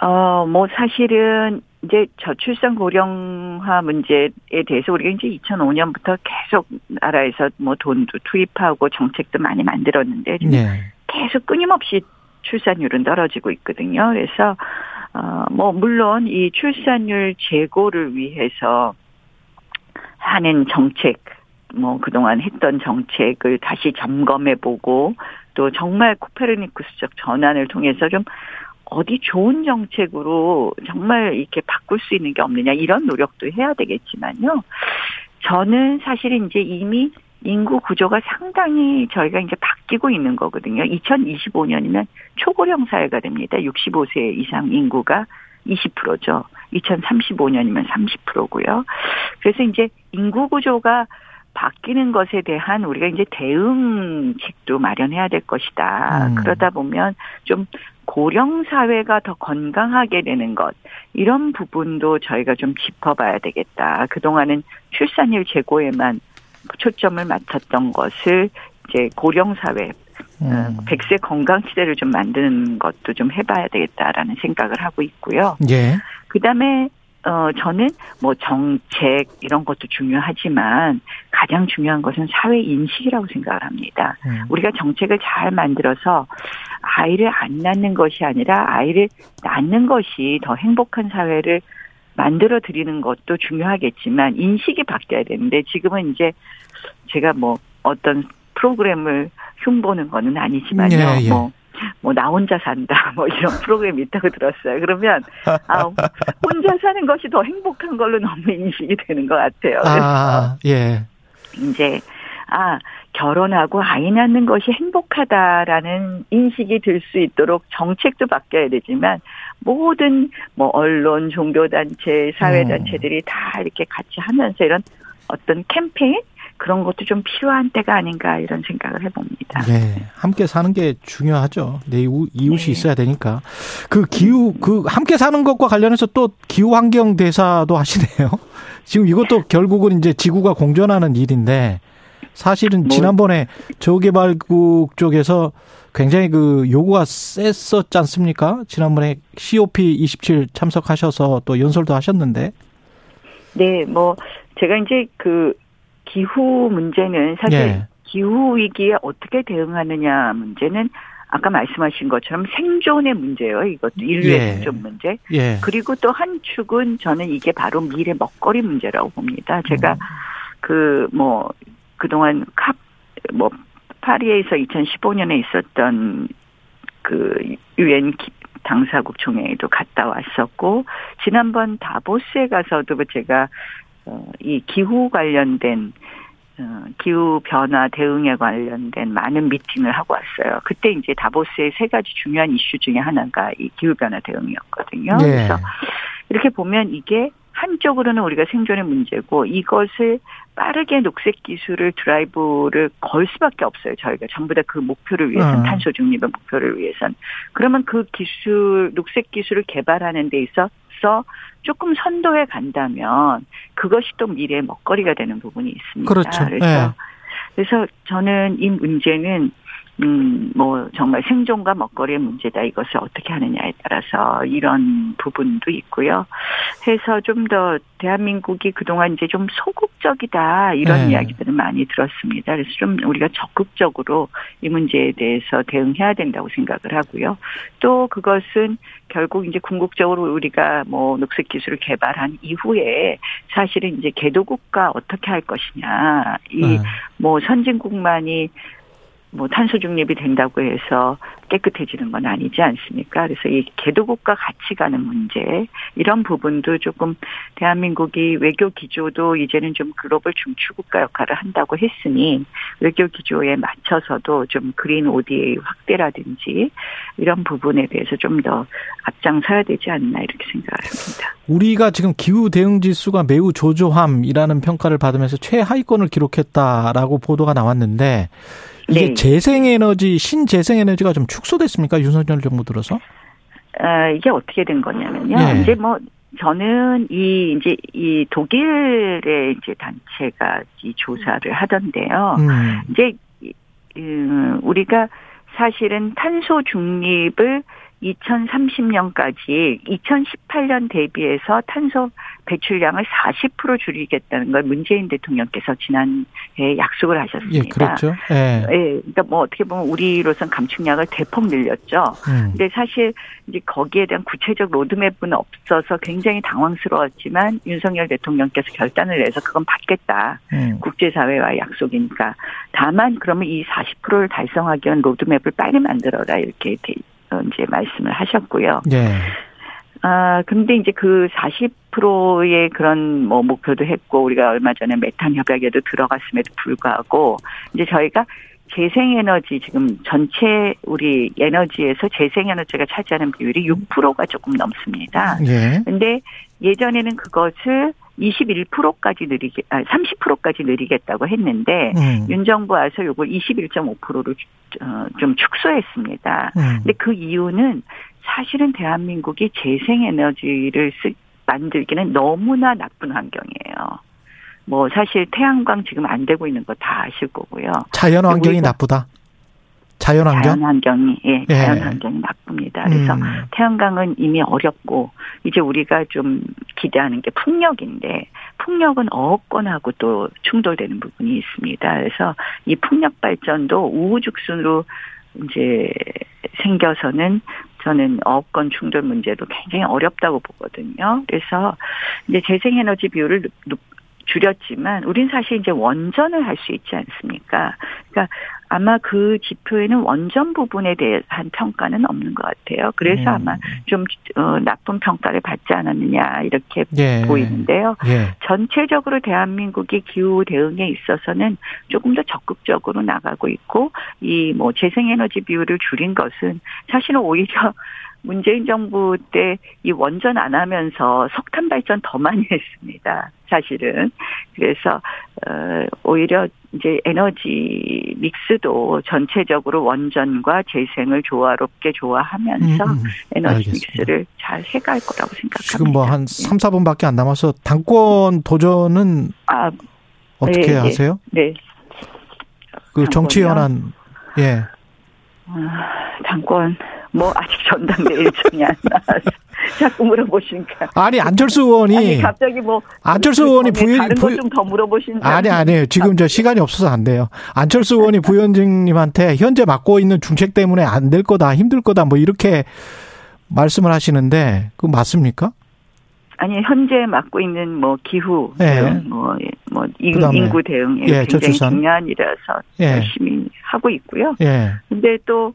어, 뭐 사실은 이제 저출산 고령화 문제에 대해서 우리가 이제 2005년부터 계속 나라에서 뭐 돈도 투입하고 정책도 많이 만들었는데 네. 계속 끊임없이 출산율은 떨어지고 있거든요. 그래서 어뭐 물론 이 출산율 제고를 위해서 하는 정책 뭐 그동안 했던 정책을 다시 점검해 보고 또 정말 코페르니쿠스적 전환을 통해서 좀 어디 좋은 정책으로 정말 이렇게 바꿀 수 있는 게 없느냐 이런 노력도 해야 되겠지만요. 저는 사실 이제 이미 인구 구조가 상당히 저희가 이제 바뀌고 있는 거거든요. 2025년이면 초고령 사회가 됩니다. 65세 이상 인구가 20%죠. 2035년이면 30%고요. 그래서 이제 인구 구조가 바뀌는 것에 대한 우리가 이제 대응책도 마련해야 될 것이다. 음. 그러다 보면 좀 고령 사회가 더 건강하게 되는 것 이런 부분도 저희가 좀 짚어봐야 되겠다. 그 동안은 출산율 제고에만 초점을 맞췄던 것을 이제 고령 사회 음. 100세 어, 건강 시대를 좀 만드는 것도 좀 해봐야 되겠다라는 생각을 하고 있고요. 예. 그다음에 어, 저는 뭐 정책 이런 것도 중요하지만 가장 중요한 것은 사회 인식이라고 생각을 합니다. 음. 우리가 정책을 잘 만들어서 아이를 안 낳는 것이 아니라 아이를 낳는 것이 더 행복한 사회를 만들어 드리는 것도 중요하겠지만 인식이 바뀌어야 되는데 지금은 이제 제가 뭐 어떤 프로그램을 흉보는 거는 아니지만요. 예, 예. 뭐 뭐 나 혼자 산다 뭐 이런 프로그램이 있다고 들었어요. 그러면 아 혼자 사는 것이 더 행복한 걸로 너무 인식이 되는 것 같아요. 아, 예. 이제 아 결혼하고 아이 낳는 것이 행복하다라는 인식이 들 수 있도록 정책도 바뀌어야 되지만 모든 뭐 언론, 종교 단체, 사회 단체들이 음. 다 이렇게 같이 하면서 이런 어떤 캠페인 그런 것도 좀 필요한 때가 아닌가 이런 생각을 해봅니다. 네, 함께 사는 게 중요하죠. 내 이웃이 네. 있어야 되니까. 그 기후, 그 함께 사는 것과 관련해서 또 기후 환경 대사도 하시네요. 지금 이것도 결국은 이제 지구가 공존하는 일인데 사실은 뭐. 지난번에 저개발국 쪽에서 굉장히 그 요구가 셌었지 않습니까? 지난번에 COP27 참석하셔서 또 연설도 하셨는데. 네, 뭐 제가 이제 그 기후 문제는 사실 예. 기후 위기에 어떻게 대응하느냐 문제는 아까 말씀하신 것처럼 생존의 문제예요. 이것도 인류의 예. 생존 문제. 예. 그리고 또 한 축은 저는 이게 바로 미래 먹거리 문제라고 봅니다. 제가 음. 그뭐 그동안 캅뭐 파리에서 2015년에 있었던 그 유엔 당사국 총회에도 갔다 왔었고 지난번 다보스에 가서도 제가 어, 이 기후 관련된 어, 기후 변화 대응에 관련된 많은 미팅을 하고 왔어요. 그때 이제 다보스의 세 가지 중요한 이슈 중에 하나가 이 기후 변화 대응이었거든요. 네. 그래서 이렇게 보면 이게 한쪽으로는 우리가 생존의 문제고 이것을 빠르게 녹색 기술을 드라이브를 걸 수밖에 없어요. 저희가 전부 다 그 목표를 위해선 어. 탄소 중립의 목표를 위해선 그러면 그 기술 녹색 기술을 개발하는 데 있어서 조금 선도해 간다면 그것이 또 미래의 먹거리가 되는 부분이 있습니다. 그렇죠. 그래서 네. 그래서 저는 이 문제는 음, 뭐, 정말 생존과 먹거리의 문제다. 이것을 어떻게 하느냐에 따라서 이런 부분도 있고요. 해서 좀 더 대한민국이 그동안 이제 좀 소극적이다. 이런 네. 이야기들을 많이 들었습니다. 그래서 좀 우리가 적극적으로 이 문제에 대해서 대응해야 된다고 생각을 하고요. 또 그것은 결국 이제 궁극적으로 우리가 뭐 녹색 기술을 개발한 이후에 사실은 이제 개도국가 어떻게 할 것이냐. 이뭐 네. 선진국만이 뭐 탄소 중립이 된다고 해서 깨끗해지는 건 아니지 않습니까? 그래서 이 개도국가 같이 가는 문제 이런 부분도 조금 대한민국이 외교 기조도 이제는 좀 글로벌 중추국가 역할을 한다고 했으니 외교 기조에 맞춰서도 좀 그린 ODA 확대라든지 이런 부분에 대해서 좀 더 앞장서야 되지 않나 이렇게 생각을 합니다. 우리가 지금 기후 대응 지수가 매우 조조함이라는 평가를 받으면서 최하위권을 기록했다라고 보도가 나왔는데 이게 네. 재생에너지 신재생에너지가 좀 축소됐습니까 윤석열 정부 들어서? 아 이게 어떻게 된 거냐면요. 네. 이제 뭐 저는 이 이제 이 독일의 이제 단체가 이 조사를 하던데요. 음. 이제 음, 우리가 사실은 탄소 중립을 2030년까지 2018년 대비해서 탄소 배출량을 40% 줄이겠다는 걸 문재인 대통령께서 지난해 약속을 하셨습니다. 예, 그렇죠. 예. 예. 그러니까 뭐 어떻게 보면 우리로선 감축량을 대폭 늘렸죠. 음. 근데 사실 이제 거기에 대한 구체적 로드맵은 없어서 굉장히 당황스러웠지만 윤석열 대통령께서 결단을 내서 그건 받겠다. 음. 국제사회와의 약속이니까. 다만 그러면 이 40%를 달성하기 위한 로드맵을 빨리 만들어라 이렇게 이제 말씀을 하셨고요. 네. 아, 근데 이제 그 40%의 그런 뭐 목표도 했고, 우리가 얼마 전에 메탄 협약에도 들어갔음에도 불구하고, 이제 저희가 재생에너지 지금 전체 우리 에너지에서 재생에너지가 차지하는 비율이 6%가 조금 넘습니다. 예. 근데 예전에는 그것을 21%까지 느리게, 아, 30%까지 느리겠다고 했는데, 음. 윤 정부 와서 요걸 21.5%로 어, 좀 축소했습니다. 음. 근데 그 이유는 사실은 대한민국이 재생에너지를 쓰, 만들기는 너무나 나쁜 환경이에요. 뭐 사실 태양광 지금 안 되고 있는 거 다 아실 거고요. 자연 환경이 나쁘다. 자연 환경? 자연 환경이 예, 예. 자연 환경이 나쁩니다. 그래서 음. 태양광은 이미 어렵고 이제 우리가 좀 기대하는 게 풍력인데 풍력은 어업권하고 또 충돌되는 부분이 있습니다. 그래서 이 풍력 발전도 우후죽순으로 이제 생겨서는 저는 어업권 충돌 문제도 굉장히 어렵다고 보거든요. 그래서 이제 재생에너지 비율을 줄였지만 우린 사실 이제 원전을 할 수 있지 않습니까? 그러니까 아마 그 지표에는 원전 부분에 대한 평가는 없는 것 같아요. 그래서 음. 아마 좀 어, 나쁜 평가를 받지 않았느냐 이렇게 예. 보이는데요. 예. 전체적으로 대한민국이 기후 대응에 있어서는 조금 더 적극적으로 나가고 있고 이 뭐 재생에너지 비율을 줄인 것은 사실은 오히려 문재인 정부 때 이 원전 안 하면서 석탄 발전 더 많이 했습니다. 사실은. 그래서, 어, 오히려 이제 에너지 믹스도 전체적으로 원전과 재생을 조화롭게 조화하면서 음, 음. 에너지 알겠습니다. 믹스를 잘 해갈 거라고 생각합니다. 지금 뭐 한 3, 4분밖에 안 남아서 당권 도전은 아, 어떻게 네, 네. 하세요? 네. 그 정치 현안, 예. 아, 당권 뭐 아직 전당대 일정이 안 나와서 자꾸 물어보시니까. 아니 안철수 의원이 아니, 갑자기 뭐 안철수 의원이 부연 다른 부연... 좀더 물어보신 아니 아니에요. 지금 저 시간이 없어서 안 돼요. 안철수 의원이 부위원장님한테 현재 맡고 있는 중책 때문에 안 될 거다, 힘들 거다, 뭐 이렇게 말씀을 하시는데 그 맞습니까? 아니 현재 맡고 있는 뭐 기후 네. 대응, 뭐, 뭐 인구 대응 이 예, 굉장히. 중요한 일이라서 예. 열심히 하고 있고요. 예. 근데 또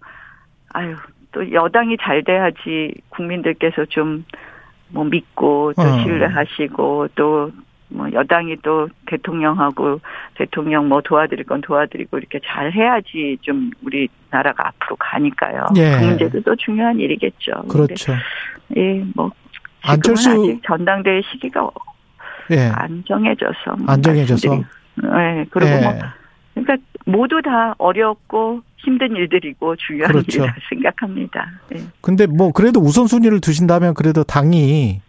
아유 또 여당이 잘 돼야지 국민들께서 좀 뭐 믿고 또 어. 신뢰하시고 또 뭐 여당이 또 대통령하고 대통령 뭐 도와드릴 건 도와드리고 이렇게 잘 해야지 좀 우리 나라가 앞으로 가니까요. 예. 그 문제도 또 중요한 일이겠죠. 그렇죠. 예, 뭐 안철수 아직 전당대회 시기가 예. 안 정해져서 안 정해져서 네 그리고 예. 뭐 그러니까 모두 다 어렵고 힘든 일들이고 중요한 그렇죠. 일이라 생각합니다. 네. 근데 뭐 그래도 우선순위를 두신다면 그래도 당이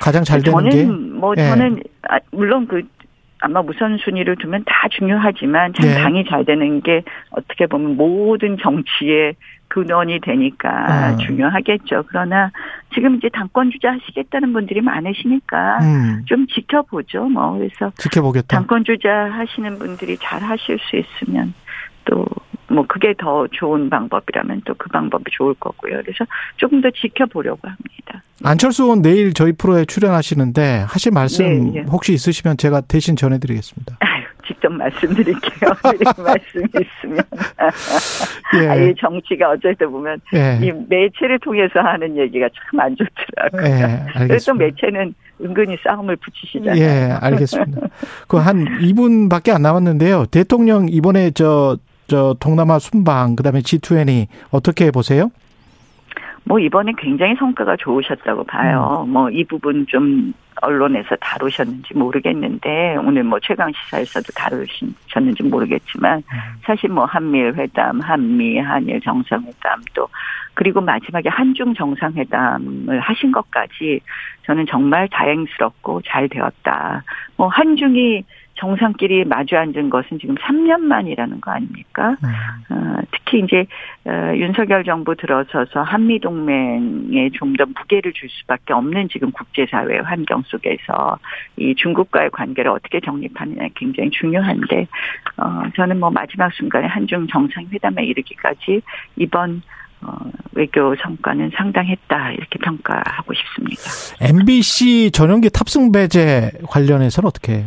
가장 잘 되는 저는 게뭐 예. 저는 아, 물론 그 아마 우선순위를 두면 다 중요하지만 참 네. 당이 잘 되는 게 어떻게 보면 모든 정치의 근원이 되니까 어. 중요하겠죠. 그러나 지금 이제 당권 주자 하시겠다는 분들이 많으시니까 음. 좀 지켜보죠. 뭐 그래서 지켜보겠다. 당권 주자 하시는 분들이 잘 하실 수 있으면 또 뭐 그게 더 좋은 방법이라면 또 그 방법이 좋을 거고요. 그래서 조금 더 지켜보려고 합니다. 안철수 의원 내일 저희 프로에 출연하시는데 하실 말씀 네, 네. 혹시 있으시면 제가 대신 전해드리겠습니다. 직접 말씀드릴게요. 말씀이 있으면. 예. 아, 이 정치가 어쩔 때 보면 예. 이 매체를 통해서 하는 얘기가 참 안 좋더라고요. 예, 그래서 매체는 은근히 싸움을 붙이시잖아요. 예, 알겠습니다. 그 한 2분밖에 안 남았는데요. 대통령 이번에 저, 저 동남아 순방, 그 다음에 G20 어떻게 보세요? 뭐 이번에 굉장히 성과가 좋으셨다고 봐요. 음. 뭐이 부분 좀 언론에서 다루셨는지 모르겠는데 오늘 뭐 최강 시사에서도 다루셨는지 모르겠지만 음. 사실 뭐 한미일 회담, 한미 한일 정상회담 또 그리고 마지막에 한중 정상회담을 하신 것까지 저는 정말 다행스럽고 잘 되었다. 뭐 한중이 정상끼리 마주 앉은 것은 지금 3년 만이라는 거 아닙니까? 음. 어, 특히 이제 어, 윤석열 정부 들어서서 한미 동맹에 좀 더 무게를 줄 수밖에 없는 지금 국제사회 환경 속에서 이 중국과의 관계를 어떻게 정립하느냐 굉장히 중요한데 어, 저는 뭐 마지막 순간에 한중 정상회담에 이르기까지 이번 어, 외교 성과는 상당했다 이렇게 평가하고 싶습니다. MBC 전용기 탑승 배제 관련해서는 어떻게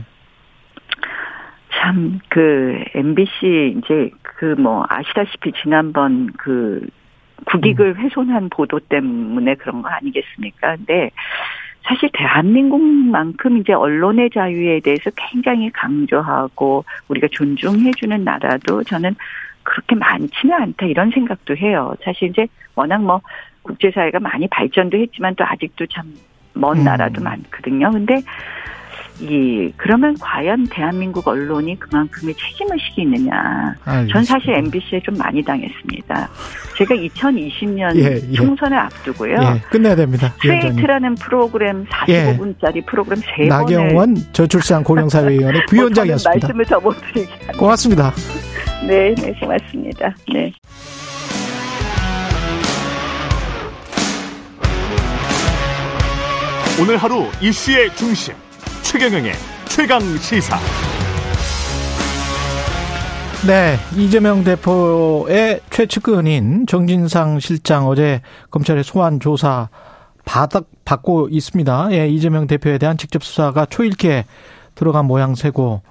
참, 그, MBC, 이제, 그, 뭐, 아시다시피 지난번 그, 국익을 음. 훼손한 보도 때문에 그런 거 아니겠습니까? 근데, 사실 대한민국만큼 이제 언론의 자유에 대해서 굉장히 강조하고 우리가 존중해주는 나라도 저는 그렇게 많지는 않다 이런 생각도 해요. 사실 이제 워낙 뭐 국제사회가 많이 발전도 했지만 또 아직도 참 먼 음. 나라도 많거든요. 근데 이 그러면 과연 대한민국 언론이 그만큼의 책임을 의식이 있느냐? 알겠습니다. 전 사실 MBC에 좀 많이 당했습니다. 제가 2020년 예, 예. 총선을 앞두고요. 예, 끝내야 됩니다. 스트레이트라는 프로그램 45분짜리 예. 프로그램 세 나경원 저출산 고령사회위원회 뭐 부위원장이었습니다. 말씀을 더 못 드리게. 고맙습니다. 네, 네, 고맙습니다. 네. 오늘 하루 이슈의 중심. 최경영의 최강 시사. 네, 이재명 대표의 최측근인 정진상 실장 어제 검찰의 소환 조사 받, 받고 있습니다. 예, 이재명 대표에 대한 직접 수사가 초일기에 들어간 모양새고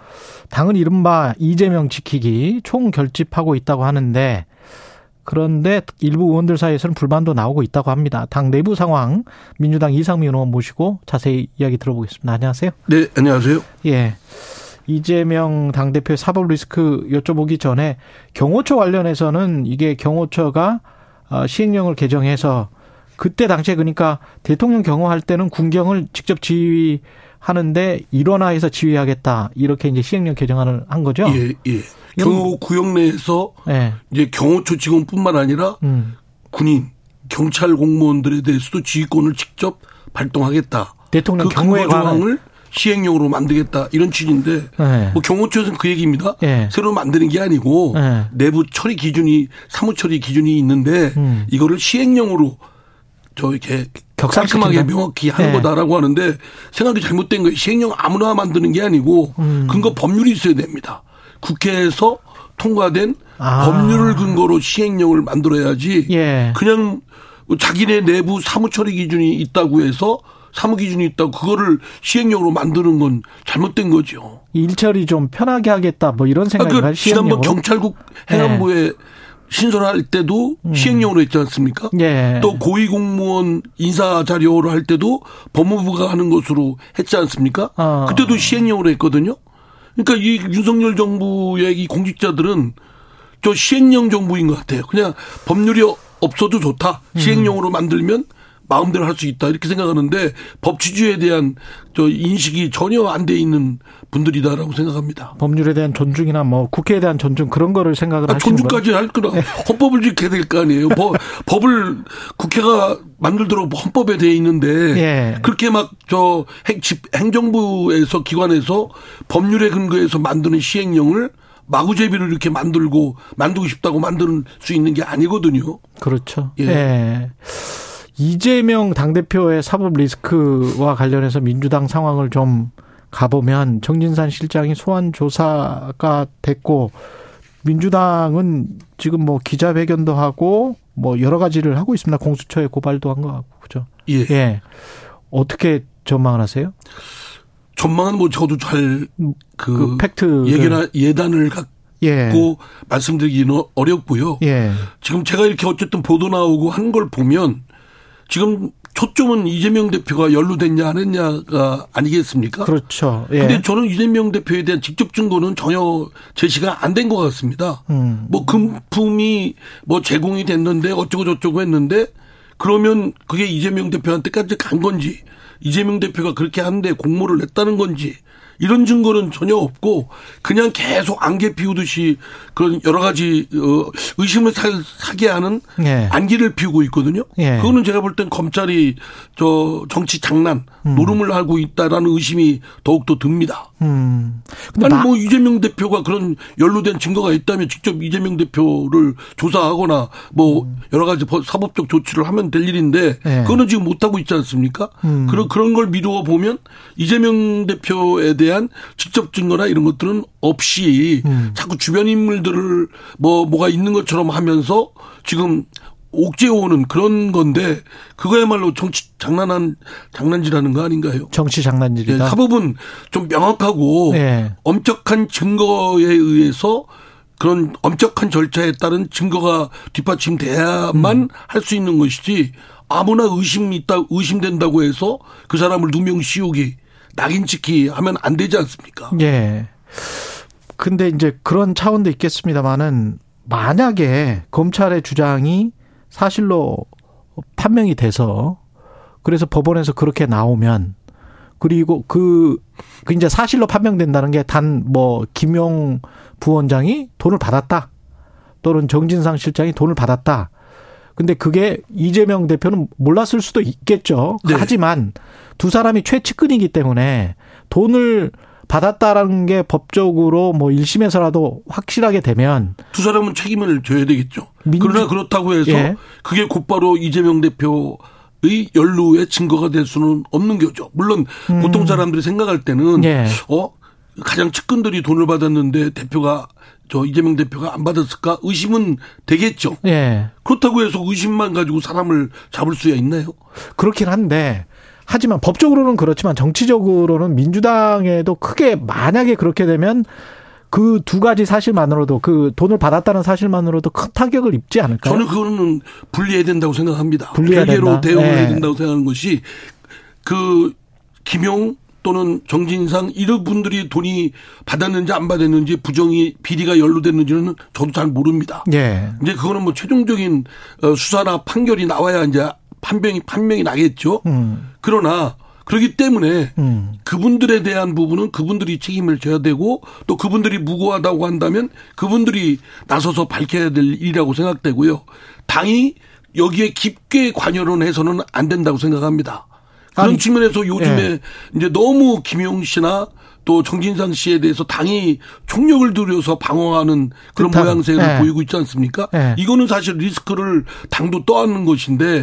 당은 이른바 이재명 지키기 총 결집하고 있다고 하는데 그런데 일부 의원들 사이에서는 불만도 나오고 있다고 합니다. 당 내부 상황 민주당 이상민 의원 모시고 자세히 이야기 들어보겠습니다. 안녕하세요. 네, 안녕하세요. 예. 이재명 당대표의 사법 리스크 여쭤보기 전에 경호처 관련해서는 이게 경호처가 어, 시행령을 개정해서 그때 당시에 그러니까 대통령 경호할 때는 군경을 직접 지휘 하는데 일원화해서 지휘하겠다 이렇게 이제 시행령 개정안을 한 거죠. 예, 예. 경호 구역 내에서 네. 이제 경호처 직원뿐만 아니라 음. 군인, 경찰 공무원들에 대해서도 지휘권을 직접 발동하겠다. 대통령 그 경호에 조항을 시행령으로 만들겠다 이런 취지인데 네. 뭐 경호처에서는 그 얘기입니다. 네. 새로 만드는 게 아니고 네. 내부 처리 기준이 사무 처리 기준이 있는데 음. 이거를 시행령으로 저 이렇게 깔끔하게 명확히 하는 네. 거다라고 하는데 생각이 잘못된 거예요. 시행령 아무나 만드는 게 아니고 음. 근거 법률이 있어야 됩니다. 국회에서 통과된 아. 법률을 근거로 시행령을 만들어야지 예. 그냥 자기네 내부 사무 처리 기준이 있다고 해서 사무 기준이 있다고 그거를 시행령으로 만드는 건 잘못된 거죠. 일처리 좀 편하게 하겠다 뭐 이런 생각이 아, 그 지난번 경찰국 행안부에 네. 신설할 때도 음. 시행령으로 했지 않습니까? 예. 또 고위공무원 인사 자료를 할 때도 법무부가 하는 것으로 했지 않습니까? 어. 그때도 시행령으로 했거든요. 그러니까 이 윤석열 정부의 이 공직자들은 저 시행령 정부인 것 같아요. 그냥 법률이 없어도 좋다. 시행령으로 만들면 마음대로 할 수 있다 이렇게 생각하는데 법치주의에 대한 저 인식이 전혀 안 돼 있는 분들이다라고 생각합니다. 법률에 대한 존중이나 뭐 국회에 대한 존중 그런 거를 생각을 아, 하시는 존중까지 할 거라 네. 헌법을 지켜야 될 거 아니에요. 법, 법을 국회가 만들도록 헌법에 돼 있는데 예. 그렇게 막 저 행정부에서 기관에서 법률에 근거해서 만드는 시행령을 마구제비로 이렇게 만들고 만들고 싶다고 만들 수 있는 게 아니거든요. 그렇죠. 예. 예. 이재명 당대표의 사법 리스크와 관련해서 민주당 상황을 좀 가보면 정진산 실장이 소환 조사가 됐고 민주당은 지금 뭐 기자회견도 하고 뭐 여러 가지를 하고 있습니다. 공수처에 고발도 한 거 같고 그죠? 예. 예. 어떻게 전망을 하세요? 전망은 뭐 저도 잘그 그 팩트 예견 예단을 갖고 예. 말씀드리기는 어렵고요. 예. 지금 제가 이렇게 어쨌든 보도 나오고 한 걸 보면 지금 초점은 이재명 대표가 연루됐냐 안 했냐가 아니겠습니까? 그렇죠. 예. 근데 저는 이재명 대표에 대한 직접 증거는 전혀 제시가 안 된 것 같습니다. 음. 뭐 금품이 뭐 제공이 됐는데 어쩌고 저쩌고 했는데 그러면 그게 이재명 대표한테까지 간 건지 이재명 대표가 그렇게 하는데 공모를 냈다는 건지 이런 증거는 전혀 없고 그냥 계속 안개 피우듯이 그런 여러 가지 어 의심을 사, 게 하는 예. 안기를 피우고 있거든요. 예. 그거는 제가 볼 땐 검찰이 저 정치 장난 음. 노름을 하고 있다라는 의심이 더욱더 듭니다. 음. 아니 뭐 이재명 대표가 그런 연루된 증거가 있다면 직접 이재명 대표를 조사하거나 뭐 음. 여러 가지 사법적 조치를 하면 될 일인데 예. 그거는 지금 못 하고 있지 않습니까? 음. 그런 그런 걸 미루어 보면 이재명 대표에 대한 직접 증거나 이런 것들은 없이 음. 자꾸 주변 인물 들을 뭐 뭐가 있는 것처럼 하면서 지금 옥죄오는 그런 건데 그거야말로 정치 장난한 장난질하는 거 아닌가요? 정치 장난질이다. 네, 사법은 좀 명확하고 네. 엄격한 증거에 의해서 그런 엄격한 절차에 따른 증거가 뒷받침돼야만 음. 할수 있는 것이지 아무나 의심이 있다 의심된다고 해서 그 사람을 누명 씌우기 낙인 찍기 하면 안 되지 않습니까? 예. 근데 이제 그런 차원도 있겠습니다만은 만약에 검찰의 주장이 사실로 판명이 돼서 그래서 법원에서 그렇게 나오면 그리고 그, 그 이제 사실로 판명된다는 게 단 뭐 김용 부원장이 돈을 받았다 또는 정진상 실장이 돈을 받았다. 근데 그게 이재명 대표는 몰랐을 수도 있겠죠. 네. 하지만 두 사람이 최측근이기 때문에 돈을 받았다라는 게 법적으로 뭐 1심에서라도 확실하게 되면 두 사람은 책임을 져야 되겠죠. 민주... 그러나 그렇다고 해서 예. 그게 곧바로 이재명 대표 의 연루의 증거가 될 수는 없는 거죠. 물론 음. 보통 사람들이 생각할 때는 예. 어 가장 측근들이 돈을 받았는데 대표가 저 이재명 대표가 안 받았을까 의심은 되겠죠. 예. 그렇다고 해서 의심만 가지고 사람을 잡을 수야 있나요? 그렇긴 한데 하지만 법적으로는 그렇지만 정치적으로는 민주당에도 크게 만약에 그렇게 되면 그 두 가지 사실만으로도 그 돈을 받았다는 사실만으로도 큰 타격을 입지 않을까요? 저는 그거는 분리해야 된다고 생각합니다. 분리해야 별개로 대응을 네. 해야 된다고 생각하는 것이 그 김용 또는 정진상 이런 분들이 돈이 받았는지 안 받았는지 부정이 비리가 연루됐는지는 저도 잘 모릅니다. 예. 이제 그거는 뭐 최종적인 어, 수사나 판결이 나와야 이제 판명이 판명이 나겠죠. 음. 그러나 그렇기 때문에 음. 그분들에 대한 부분은 그분들이 책임을 져야 되고 또 그분들이 무고하다고 한다면 그분들이 나서서 밝혀야 될 일이라고 생각되고요. 당이 여기에 깊게 관여를 해서는 안 된다고 생각합니다. 그런 아니, 측면에서 요즘에 예. 이제 너무 김용 씨나 또 정진상 씨에 대해서 당이 총력을 들여서 방어하는 그런 뜻하는. 모양새를 예. 보이고 있지 않습니까? 예. 이거는 사실 리스크를 당도 떠안는 것인데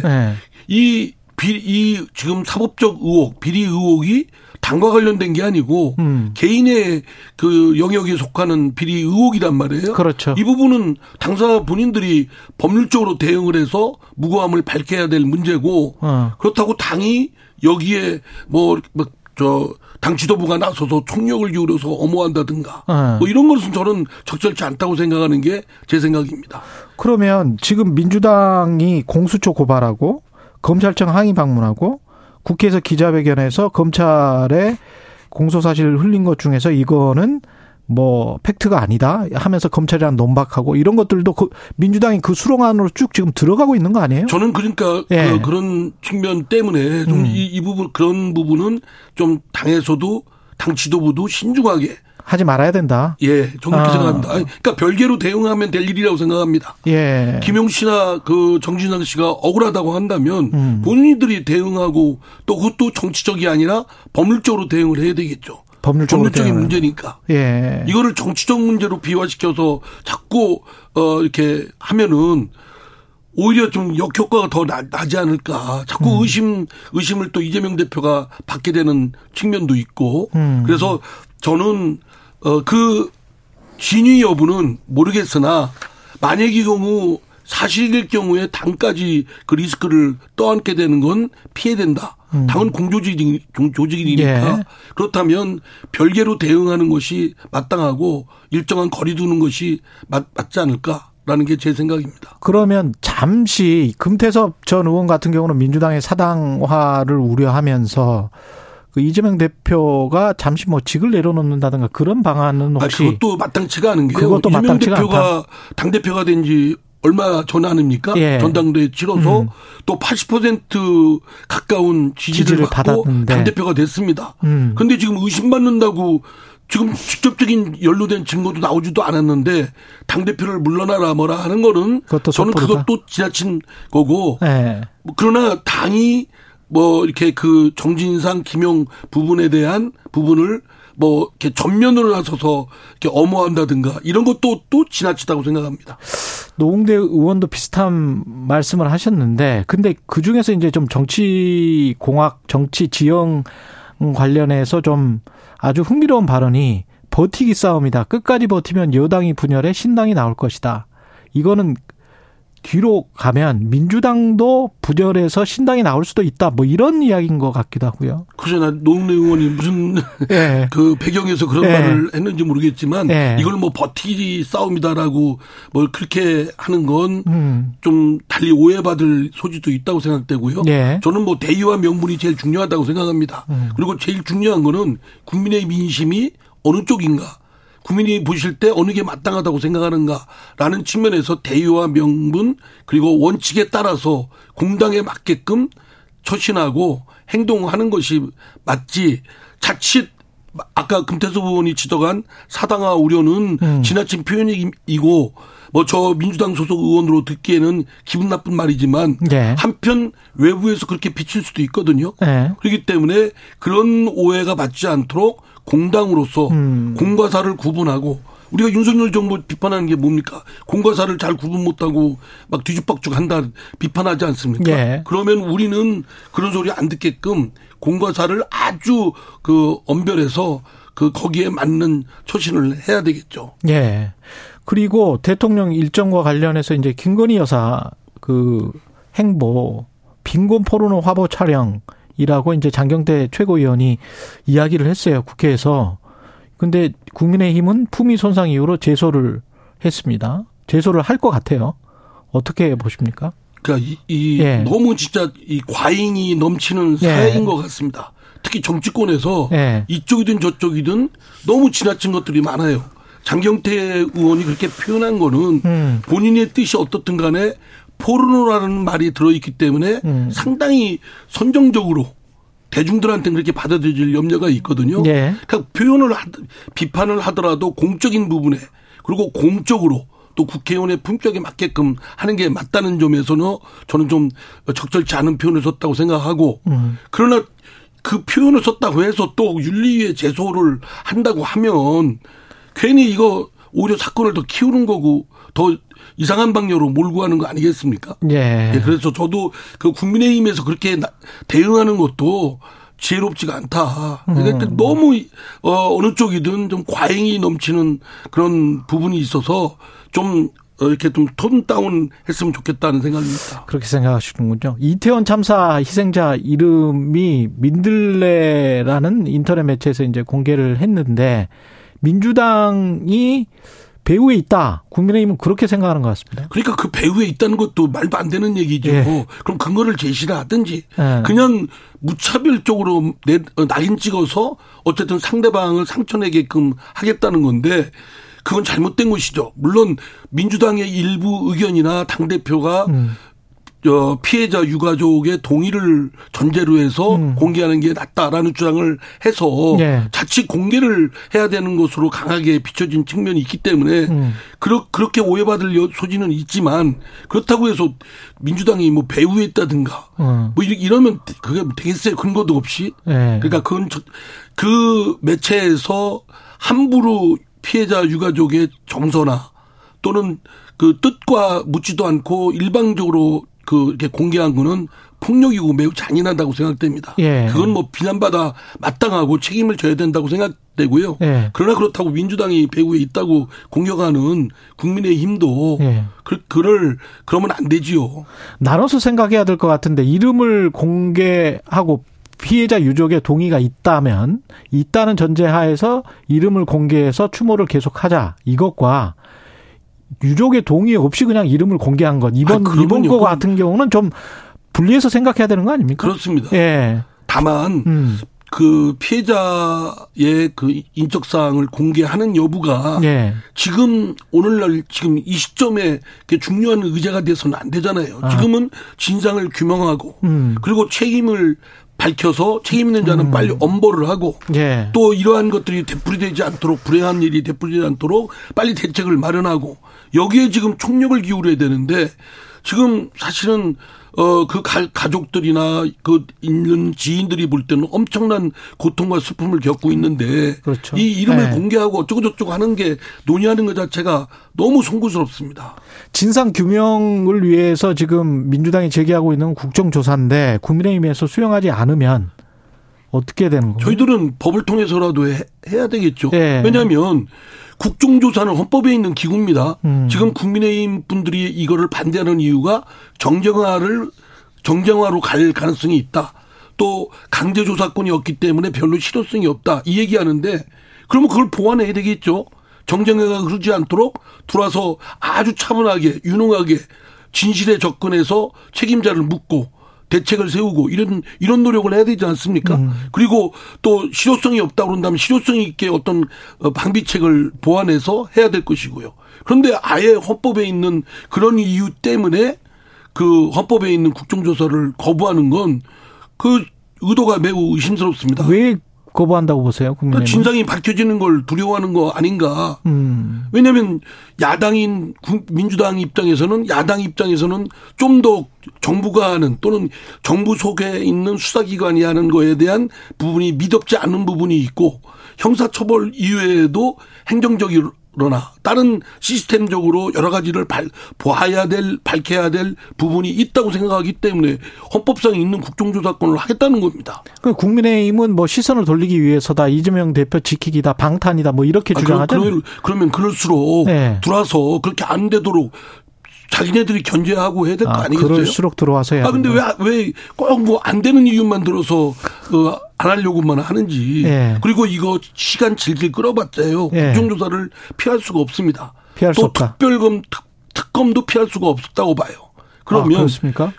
이 비, 이 지금 사법적 의혹, 비리 의혹이 당과 관련된 게 아니고 음. 개인의 그 영역에 속하는 비리 의혹이란 말이에요. 그렇죠. 이 부분은 당사 본인들이 법률적으로 대응을 해서 무고함을 밝혀야 될 문제고 어. 그렇다고 당이 여기에 뭐, 뭐, 저, 당 지도부가 나서서 총력을 기울여서 엄호한다든가 어. 뭐 이런 것은 저는 적절치 않다고 생각하는 게 제 생각입니다. 그러면 지금 민주당이 공수처 고발하고 검찰청 항의 방문하고 국회에서 기자회견에서 검찰에 공소사실 흘린 것 중에서 이거는 뭐 팩트가 아니다 하면서 검찰이랑 논박하고 이런 것들도 그 민주당이 그 수렁 안으로 쭉 지금 들어가고 있는 거 아니에요? 저는 그러니까 예. 그, 런 측면 때문에 좀이 음. 이 부분 그런 부분은 좀 당에서도 당 지도부도 신중하게 하지 말아야 된다. 예, 저는 그렇게 아. 생각합니다. 그러니까 별개로 대응하면 될 일이라고 생각합니다. 예. 김용 씨나 그 정진상 씨가 억울하다고 한다면 음. 본인들이 대응하고 또 그것도 정치적이 아니라 법률적으로 대응을 해야 되겠죠. 법률적인 대응을. 문제니까. 예. 이거를 정치적 문제로 비화시켜서 자꾸 어 이렇게 하면은 오히려 좀 역효과가 더 나, 지 않을까. 자꾸 음. 의심, 의심을 또 이재명 대표가 받게 되는 측면도 있고. 음. 그래서 저는 어, 그 진위 여부는 모르겠으나 만약의 경우 사실일 경우에 당까지 그 리스크를 떠안게 되는 건 피해된다. 음. 당은 공조직이, 조직이니까 예. 그렇다면 별개로 대응하는 것이 마땅하고 일정한 거리 두는 것이 맞, 맞지 않을까. 라는 게 제 생각입니다. 그러면 잠시 금태섭 전 의원 같은 경우는 민주당의 사당화를 우려하면서 그 이재명 대표가 잠시 뭐 직을 내려놓는다든가 그런 방안은 혹시 아, 그것도 마땅치가 않은 게요. 그것도 이재명 대표가 당 대표가 된 지 얼마 전 아닙니까? 예. 전당대회 치러서 음. 또80% 가까운 지지를, 지지를 받고 당 대표가 됐습니다. 음. 근데 지금 의심받는다고 지금 직접적인 연루된 증거도 나오지도 않았는데 당 대표를 물러나라 뭐라 하는 거는 저는 그것도 지나친 거고. 네. 그러나 당이 뭐 이렇게 그 정진상 김용 부분에 대한 부분을 뭐 이렇게 전면으로 나서서 이렇게 엄호한다든가 이런 것도 또 지나치다고 생각합니다. 노웅대 의원도 비슷한 말씀을 하셨는데 근데 그 중에서 이제 좀 정치 공학 정치 지형 관련해서 좀 아주 흥미로운 발언이 버티기 싸움이다. 끝까지 버티면 여당이 분열해 신당이 나올 것이다. 이거는 뒤로 가면 민주당도 부결해서 신당이 나올 수도 있다. 뭐 이런 이야기인 것 같기도 하고요. 그러나 노웅래 의원이 무슨 네. 그 배경에서 그런 네. 말을 했는지 모르겠지만 네. 이걸 뭐 버티기 싸움이다라고 뭐 그렇게 하는 건좀 음. 달리 오해받을 소지도 있다고 생각되고요. 저는 뭐 대의와 명분이 제일 중요하다고 생각합니다. 음. 그리고 제일 중요한 거는 국민의 민심이 어느 쪽인가 국민이 보실 때 어느 게 마땅하다고 생각하는가라는 측면에서 대의와 명분 그리고 원칙에 따라서 공당에 맞게끔 처신하고 행동하는 것이 맞지 자칫 아까 금태섭 의원이 지적한 사당화 우려는 음. 지나친 표현이고 뭐 저 민주당 소속 의원으로 듣기에는 기분 나쁜 말이지만 네. 한편 외부에서 그렇게 비칠 수도 있거든요. 네. 그렇기 때문에 그런 오해가 받지 않도록 공당으로서 음. 공과 사를 구분하고 우리가 윤석열 정부 비판하는 게 뭡니까? 공과 사를 잘 구분 못하고 막 뒤죽박죽 한다 비판하지 않습니까? 예. 그러면 우리는 그런 소리 안 듣게끔 공과 사를 아주 그 엄별해서 그 거기에 맞는 처신을 해야 되겠죠. 예. 그리고 대통령 일정과 관련해서 이제 김건희 여사 그 행보 빈곤 포르노 화보 촬영 이라고 이제 장경태 최고위원이 이야기를 했어요. 국회에서. 근데 국민의힘은 품위 손상 이후로 제소를 했습니다. 제소를 할 것 같아요. 어떻게 보십니까? 그러니까 이, 이 예. 너무 진짜 이 과잉이 넘치는 예. 사회인 예. 것 같습니다. 특히 정치권에서 예. 이쪽이든 저쪽이든 너무 지나친 것들이 많아요. 장경태 의원이 그렇게 표현한 거는 음. 본인의 뜻이 어떻든 간에 포르노라는 말이 들어있기 때문에 음. 상당히 선정적으로 대중들한테는 그렇게 받아들일 염려가 있거든요. 예. 그러니까 표현을 하, 비판을 하더라도 공적인 부분에 그리고 공적으로 또 국회의원의 품격에 맞게끔 하는 게 맞다는 점에서는 저는 좀 적절치 않은 표현을 썼다고 생각하고 음. 그러나 그 표현을 썼다고 해서 또 윤리위에 제소를 한다고 하면 괜히 이거 오히려 사건을 더 키우는 거고 더 이상한 방향으로 몰고 가는 거 아니겠습니까? 예. 예 그래서 저도 그 국민의힘에서 그렇게 대응하는 것도 지혜롭지가 않다. 그러니까 음. 너무 어 어느 쪽이든 좀 과잉이 넘치는 그런 부분이 있어서 좀 어, 이렇게 좀 톤 다운 했으면 좋겠다는 생각입니다. 그렇게 생각하시는군요. 이태원 참사 희생자 이름이 민들레라는 인터넷 매체에서 이제 공개를 했는데 민주당이 배후에 있다. 국민의힘은 그렇게 생각하는 것 같습니다. 그러니까 그 배후에 있다는 것도 말도 안 되는 얘기죠. 예. 그럼 근거를 제시를 하든지 예. 그냥 무차별적으로 내, 어, 낙인 찍어서 어쨌든 상대방을 상처내게끔 하겠다는 건데 그건 잘못된 것이죠. 물론 민주당의 일부 의견이나 당 대표가 음. 어, 피해자 유가족의 동의를 전제로 해서 음. 공개하는 게 낫다라는 주장을 해서 네. 자칫 공개를 해야 되는 것으로 강하게 비춰진 측면이 있기 때문에 음. 그러, 그렇게 오해받을 소지는 있지만 그렇다고 해서 민주당이 뭐 배후에 있다든가 음. 뭐 이러면 그게 되겠어요 근거도 없이 네. 그러니까 그건 그 매체에서 함부로 피해자 유가족의 정서나 또는 그 뜻과 묻지도 않고 일방적으로 그 이렇게 공개한 거는 폭력이고 매우 잔인하다고 생각됩니다. 예. 그건 뭐 비난받아 마땅하고 책임을 져야 된다고 생각되고요. 예. 그러나 그렇다고 민주당이 배후에 있다고 공격하는 국민의 힘도 예. 그, 그를 그러면 안 되지요. 나눠서 생각해야 될 것 같은데 이름을 공개하고 피해자 유족의 동의가 있다면 있다는 전제하에서 이름을 공개해서 추모를 계속하자 이것과 유족의 동의 없이 그냥 이름을 공개한 것 이번 아, 이번 거 같은 경우는 좀 분리해서 생각해야 되는 거 아닙니까? 그렇습니다. 예. 다만 음. 그 피해자의 그 인적 사항을 공개하는 여부가 예. 지금 오늘날 지금 이 시점에 중요한 의제가 돼서는 안 되잖아요. 아. 지금은 진상을 규명하고 음. 그리고 책임을 밝혀서 책임 있는 자는 음. 빨리 엄벌을 하고 예. 또 이러한 것들이 되풀이되지 않도록 불행한 일이 되풀이되지 않도록 빨리 대책을 마련하고 여기에 지금 총력을 기울여야 되는데 지금 사실은 어, 그 가, 가족들이나 그 있는 지인들이 볼 때는 엄청난 고통과 슬픔을 겪고 있는데 그렇죠. 이 이름을 네. 공개하고 어쩌고저쩌고 하는 게 논의하는 것 자체가 너무 송구스럽습니다. 진상 규명을 위해서 지금 민주당이 제기하고 있는 국정조사인데 국민의힘에서 수용하지 않으면 어떻게 되는 거예요? 저희들은 법을 통해서라도 해, 야 되겠죠. 네. 왜냐하면 국정조사는 헌법에 있는 기구입니다. 음. 지금 국민의힘 분들이 이거를 반대하는 이유가 정쟁화를 정쟁화로 갈 가능성이 있다. 또 강제조사권이 없기 때문에 별로 실효성이 없다. 이 얘기하는데 그러면 그걸 보완해야 되겠죠. 정쟁화가 흐르지 않도록 들어와서 아주 차분하게 유능하게 진실에 접근해서 책임자를 묻고 대책을 세우고 이런 이런 노력을 해야 되지 않습니까? 음. 그리고 또 실효성이 없다 그런다면 실효성 있게 어떤 어, 방비책을 보완해서 해야 될 것이고요. 그런데 아예 헌법에 있는 그런 이유 때문에 그 헌법에 있는 국정조사를 거부하는 건 그 의도가 매우 의심스럽습니다. 왜 거부한다고 보세요? 국민의힘 진상이 밝혀지는 걸 두려워하는 거 아닌가? 음. 왜냐하면 야당인 민주당 입장에서는 야당 입장에서는 좀 더 정부가 하는 또는 정부 속에 있는 수사기관이 하는 거에 대한 부분이 미덥지 않은 부분이 있고 형사처벌 이외에도 행정적인 그러나 다른 시스템적으로 여러 가지를 발, 보아야 될 밝혀야 될 부분이 있다고 생각하기 때문에 헌법상 있는 국정조사권을 하겠다는 겁니다. 그 국민의힘은 뭐 시선을 돌리기 위해서다 이재명 대표 지키기다 방탄이다 뭐 이렇게 아, 주장하죠. 그러면, 그러면 그럴수록 네. 들어와서 그렇게 안 되도록 자기네들이 견제하고 해야 될거 아, 아니겠어요? 그럴수록 들어와서 해야 아 근데 왜 왜 꼭 뭐 안 되는 이유만 들어서 어, 안 하려고만 하는지. 예. 그리고 이거 시간 질질 끌어봤자요. 예. 국정조사를 피할 수가 없습니다. 피할 또 없다. 특별검 특, 특검도 피할 수가 없다고 봐요. 그러면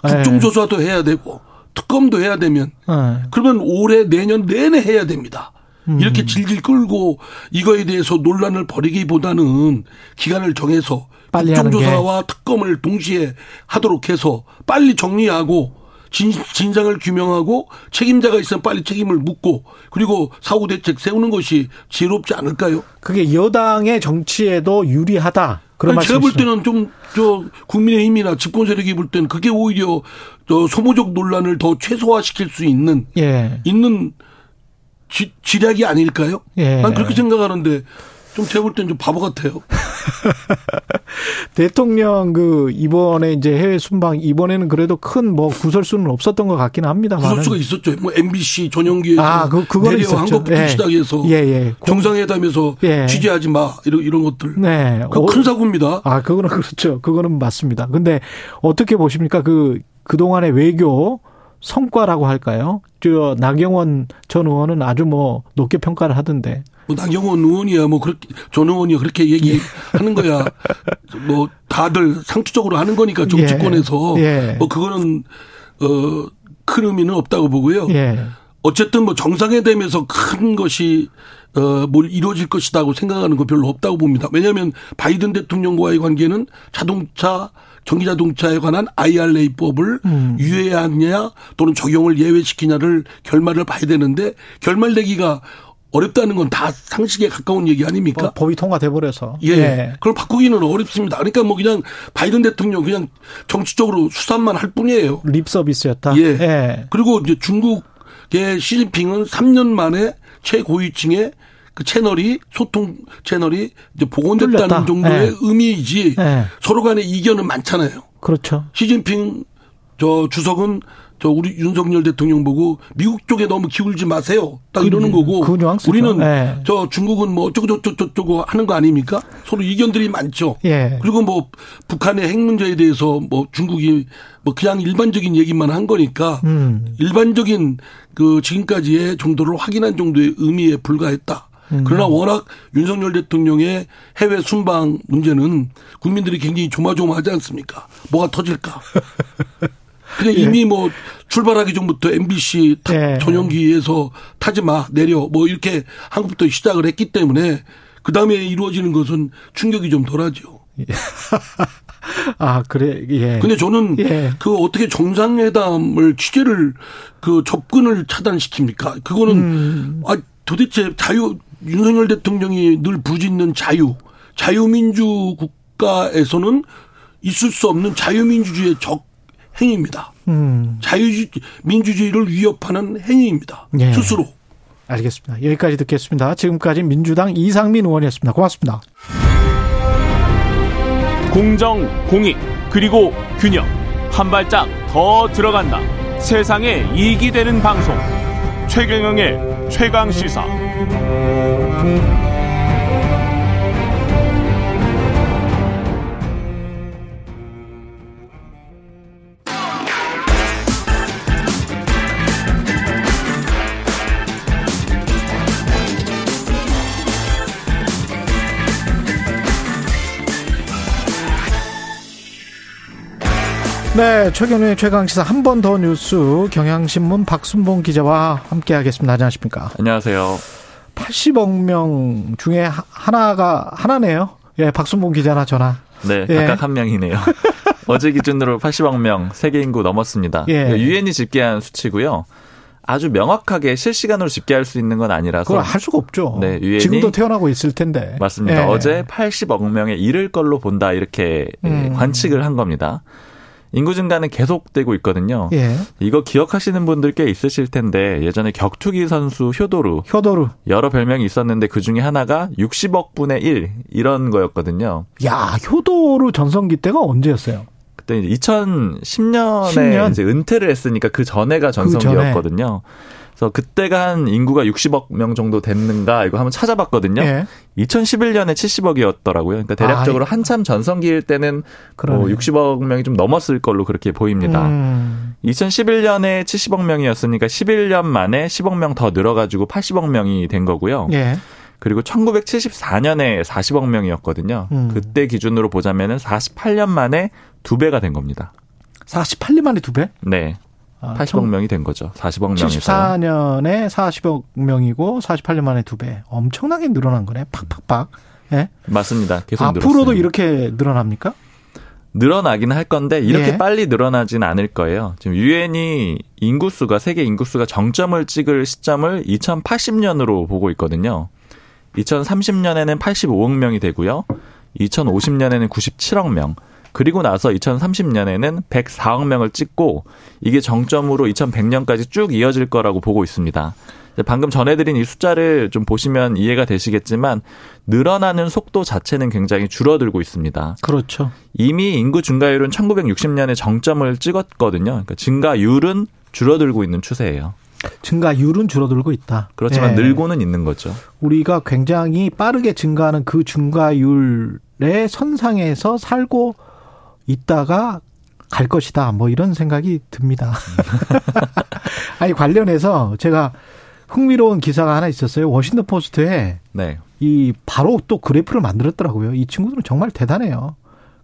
아, 국정조사도 예. 해야 되고 특검도 해야 되면 예. 그러면 올해 내년 내내 해야 됩니다. 음. 이렇게 질질 끌고 이거에 대해서 논란을 벌이기보다는 기간을 정해서 국정조사와 특검을 동시에 하도록 해서 빨리 정리하고 진, 진상을 규명하고 책임자가 있으면 빨리 책임을 묻고 그리고 사후 대책 세우는 것이 지혜롭지 않을까요? 그게 여당의 정치에도 유리하다. 그런 아니, 제가 볼 때는 좀 저 국민의힘이나 집권 세력이 볼 때는 그게 오히려 저 소모적 논란을 더 최소화시킬 수 있는 예. 있는 지, 지략이 아닐까요? 예. 난 그렇게 생각하는데 좀 제가 볼 땐 좀 바보 같아요. 대통령 그 이번에 이제 해외 순방 이번에는 그래도 큰 뭐 구설수는 없었던 것 같기는 합니다. 구설수가 있었죠. 뭐 MBC 전용기에서 아, 그 그거는 내려 한 것부터 예. 시작해서 예, 예. 정상회담에서 예. 취재하지 마 이런 이런 것들. 네, 그큰 사고입니다. 아, 그거는 그렇죠. 그거는 맞습니다. 근데 어떻게 보십니까? 그 그동안의 외교 성과라고 할까요? 저 나경원 전 의원은 아주 뭐 높게 평가를 하던데. 뭐 나경원 의원이야 뭐 그렇게 전 의원이 그렇게 얘기하는 거야. 뭐 다들 상투적으로 하는 거니까 정치권에서 예. 예. 뭐 그거는 어큰 의미는 없다고 보고요. 예. 어쨌든 뭐 정상회담에서 큰 것이 어뭘 이루어질 것이다고 생각하는 거 별로 없다고 봅니다. 왜냐하면 바이든 대통령과의 관계는 자동차 전기 자동차에 관한 IRA법을 음. 유예하느냐 또는 적용을 예외시키냐를 결말을 봐야 되는데 결말 내기가 어렵다는 건 다 상식에 가까운 얘기 아닙니까? 뭐 법이 통과돼 버려서. 예. 예. 그걸 바꾸기는 어렵습니다. 그러니까 뭐 그냥 바이든 대통령 그냥 정치적으로 수산만 할 뿐이에요. 립 서비스였다. 예. 예. 그리고 이제 중국의 시진핑은 3년 만에 최고위층의 그 채널이 소통 채널이 이제 복원됐다는 뚫렸다. 정도의 네. 의미이지 네. 서로 간의 이견은 많잖아요. 그렇죠. 시진핑 저 주석은 저 우리 윤석열 대통령 보고 미국 쪽에 너무 기울지 마세요. 딱 이러는 그, 거고 그 우리는 네. 저 중국은 뭐 어쩌고 저쩌고 저쩌고 하는 거 아닙니까? 서로 이견들이 많죠. 예. 그리고 뭐 북한의 핵 문제에 대해서 뭐 중국이 뭐 그냥 일반적인 얘기만 한 거니까 음. 일반적인 그 지금까지의 정도를 확인한 정도의 의미에 불과했다. 음. 그러나 워낙 윤석열 대통령의 해외 순방 문제는 국민들이 굉장히 조마조마하지 않습니까? 뭐가 터질까? 근데 예. 이미 뭐 출발하기 전부터 MBC 타, 예. 전용기에서 타지 마 내려 뭐 이렇게 한국부터 시작을 했기 때문에 그 다음에 이루어지는 것은 충격이 좀 덜하죠. 예. 아 그래 예. 근데 저는 예. 그 어떻게 정상회담을 취재를 그 접근을 차단시킵니까? 그거는 음. 아 도대체 자유 윤석열 대통령이 늘 부짓는 자유, 자유민주 국가에서는 있을 수 없는 자유민주주의의 적 행위입니다. 음. 자유민주주의를 위협하는 행위입니다. 예. 스스로. 알겠습니다. 여기까지 듣겠습니다. 지금까지 민주당 이상민 의원이었습니다. 고맙습니다. 공정, 공익, 그리고 균형. 한 발짝 더 들어간다. 세상에 이익이 되는 방송. 최경영의 최강 시사. 네, 최경영의 최강시사 한 번 더 뉴스 경향신문 박순봉 기자와 함께하겠습니다. 안녕하십니까? 안녕하세요. 80억 명 중에 하나가 하나네요. 예, 박순봉 기자나 전화. 네, 예. 각각 한 명이네요. 어제 기준으로 80억 명 세계 인구 넘었습니다. 예. 유엔이 집계한 수치고요. 아주 명확하게 실시간으로 집계할 수 있는 건 아니라서 그걸 할 수가 없죠. 네, 유엔이 지금도 태어나고 있을 텐데. 맞습니다. 예. 어제 80억 명에 이를 걸로 본다 이렇게 음. 관측을 한 겁니다. 인구 증가는 계속되고 있거든요. 예. 이거 기억하시는 분들 꽤 있으실 텐데 예전에 격투기 선수 효도루, 효도루 여러 별명이 있었는데 그 중에 하나가 60억 분의 1 이런 거였거든요. 야 효도루 전성기 때가 언제였어요? 그때 이제 2010년에 10년? 이제 은퇴를 했으니까 그 전에가 그 전성기였거든요. 그 전에. 그래서 그때가 한 인구가 60억 명 정도 됐는가 이거 한번 찾아봤거든요. 예. 2011년에 70억이었더라고요. 그러니까 대략적으로 아, 한참 전성기일 때는 뭐 60억 명이 좀 넘었을 걸로 그렇게 보입니다. 음. 2011년에 70억 명이었으니까 11년 만에 10억 명 더 늘어가지고 80억 명이 된 거고요. 예. 그리고 1974년에 40억 명이었거든요. 음. 그때 기준으로 보자면은 48년 만에 두 배가 된 겁니다. 48년 만에 두 배? 네. 80억 아, 명이 된 거죠. 40억 명에서. 74년에 40억 명이고 48년 만에 두 배. 엄청나게 늘어난 거네. 팍팍팍. 예? 맞습니다. 계속 앞으로도 늘었어요. 이렇게 늘어납니까? 늘어나긴 할 건데 이렇게 예. 빨리 늘어나진 않을 거예요. 지금 유엔이 인구수가 세계 인구수가 정점을 찍을 시점을 2080년으로 보고 있거든요. 2030년에는 85억 명이 되고요. 2050년에는 97억 명. 그리고 나서 2030년에는 104억 명을 찍고 이게 정점으로 2100년까지 쭉 이어질 거라고 보고 있습니다. 방금 전해드린 이 숫자를 좀 보시면 이해가 되시겠지만 늘어나는 속도 자체는 굉장히 줄어들고 있습니다. 그렇죠. 이미 인구 증가율은 1960년에 정점을 찍었거든요. 그러니까 증가율은 줄어들고 있는 추세예요. 증가율은 줄어들고 있다. 그렇지만 네. 늘고는 있는 거죠. 우리가 굉장히 빠르게 증가하는 그 증가율의 선상에서 살고 있다가 갈 것이다. 뭐 이런 생각이 듭니다. 아니 관련해서 제가 흥미로운 기사가 하나 있었어요. 워싱턴 포스트에 네. 이 바로 또 그래프를 만들었더라고요. 이 친구들은 정말 대단해요.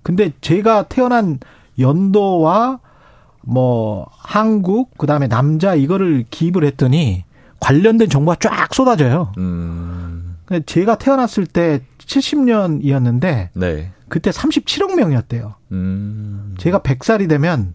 근데 제가 태어난 연도와 뭐 한국 그다음에 남자 이거를 기입을 했더니 관련된 정보가 쫙 쏟아져요. 음. 제가 태어났을 때 70년이었는데 네. 그때 37억 명이었대요. 음. 제가 100살이 되면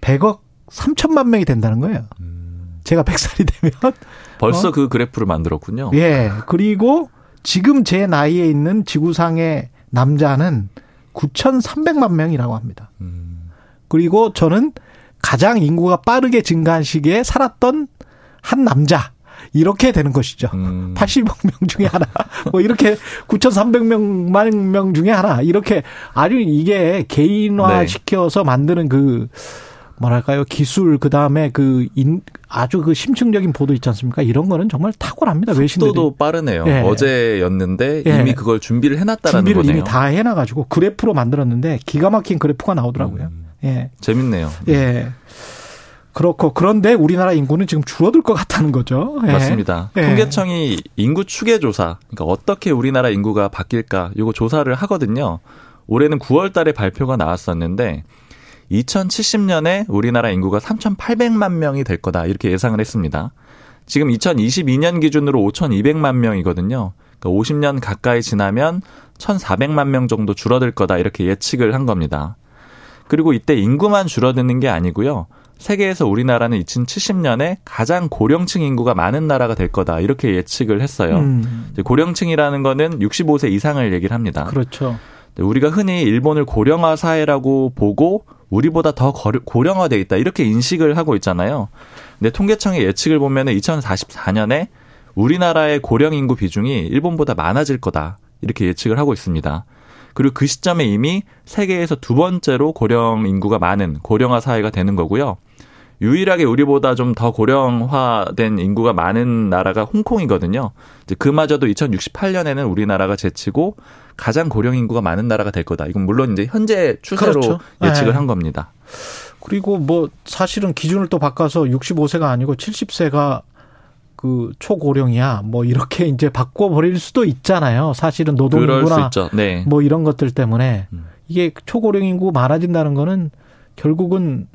100억 3천만 명이 된다는 거예요. 음. 제가 100살이 되면 벌써 어? 그 그래프를 만들었군요. 예. 그리고 지금 제 나이에 있는 지구상의 남자는 9,300만 명이라고 합니다. 음. 그리고 저는 가장 인구가 빠르게 증가한 시기에 살았던 한 남자. 이렇게 되는 것이죠. 음. 80억 명 중에 하나. 뭐 이렇게 9,300만 명 중에 하나. 이렇게 아주 이게 개인화 네. 시켜서 만드는 그 뭐랄까요 기술 그 다음에 그 인, 아주 그 심층적인 보도 있지 않습니까? 이런 거는 정말 탁월합니다. 외신들이. 속도도 빠르네요. 예. 어제였는데 예. 이미 그걸 준비를 해놨다라는 준비를 거네요. 이미 다 해놔가지고 그래프로 만들었는데 기가 막힌 그래프가 나오더라고요. 음. 예. 재밌네요. 예. 그렇고 그런데 우리나라 인구는 지금 줄어들 것 같다는 거죠. 예. 맞습니다. 예. 통계청이 인구 추계 조사, 그러니까 어떻게 우리나라 인구가 바뀔까 이거 조사를 하거든요. 올해는 9월 달에 발표가 나왔었는데 2070년에 우리나라 인구가 3,800만 명이 될 거다 이렇게 예상을 했습니다. 지금 2022년 기준으로 5,200만 명이거든요. 그러니까 50년 가까이 지나면 1,400만 명 정도 줄어들 거다 이렇게 예측을 한 겁니다. 그리고 이때 인구만 줄어드는 게 아니고요. 세계에서 우리나라는 2070년에 가장 고령층 인구가 많은 나라가 될 거다 이렇게 예측을 했어요. 음. 고령층이라는 거는 65세 이상을 얘기를 합니다. 그렇죠. 우리가 흔히 일본을 고령화 사회라고 보고 우리보다 더 고령화돼 있다 이렇게 인식을 하고 있잖아요. 근데 통계청의 예측을 보면은 2044년에 우리나라의 고령 인구 비중이 일본보다 많아질 거다 이렇게 예측을 하고 있습니다. 그리고 그 시점에 이미 세계에서 두 번째로 고령 인구가 많은 고령화 사회가 되는 거고요. 유일하게 우리보다 좀 더 고령화된 인구가 많은 나라가 홍콩이거든요. 이제 그마저도 2068년에는 우리나라가 제치고 가장 고령 인구가 많은 나라가 될 거다. 이건 물론 이제 현재 추세로 그렇죠. 예측을 네. 한 겁니다. 그리고 뭐 사실은 기준을 또 바꿔서 65세가 아니고 70세가 그 초고령이야 뭐 이렇게 이제 바꿔버릴 수도 있잖아요. 사실은 노동인구나 네. 뭐 이런 것들 때문에 음. 이게 초고령 인구 많아진다는 거는 결국은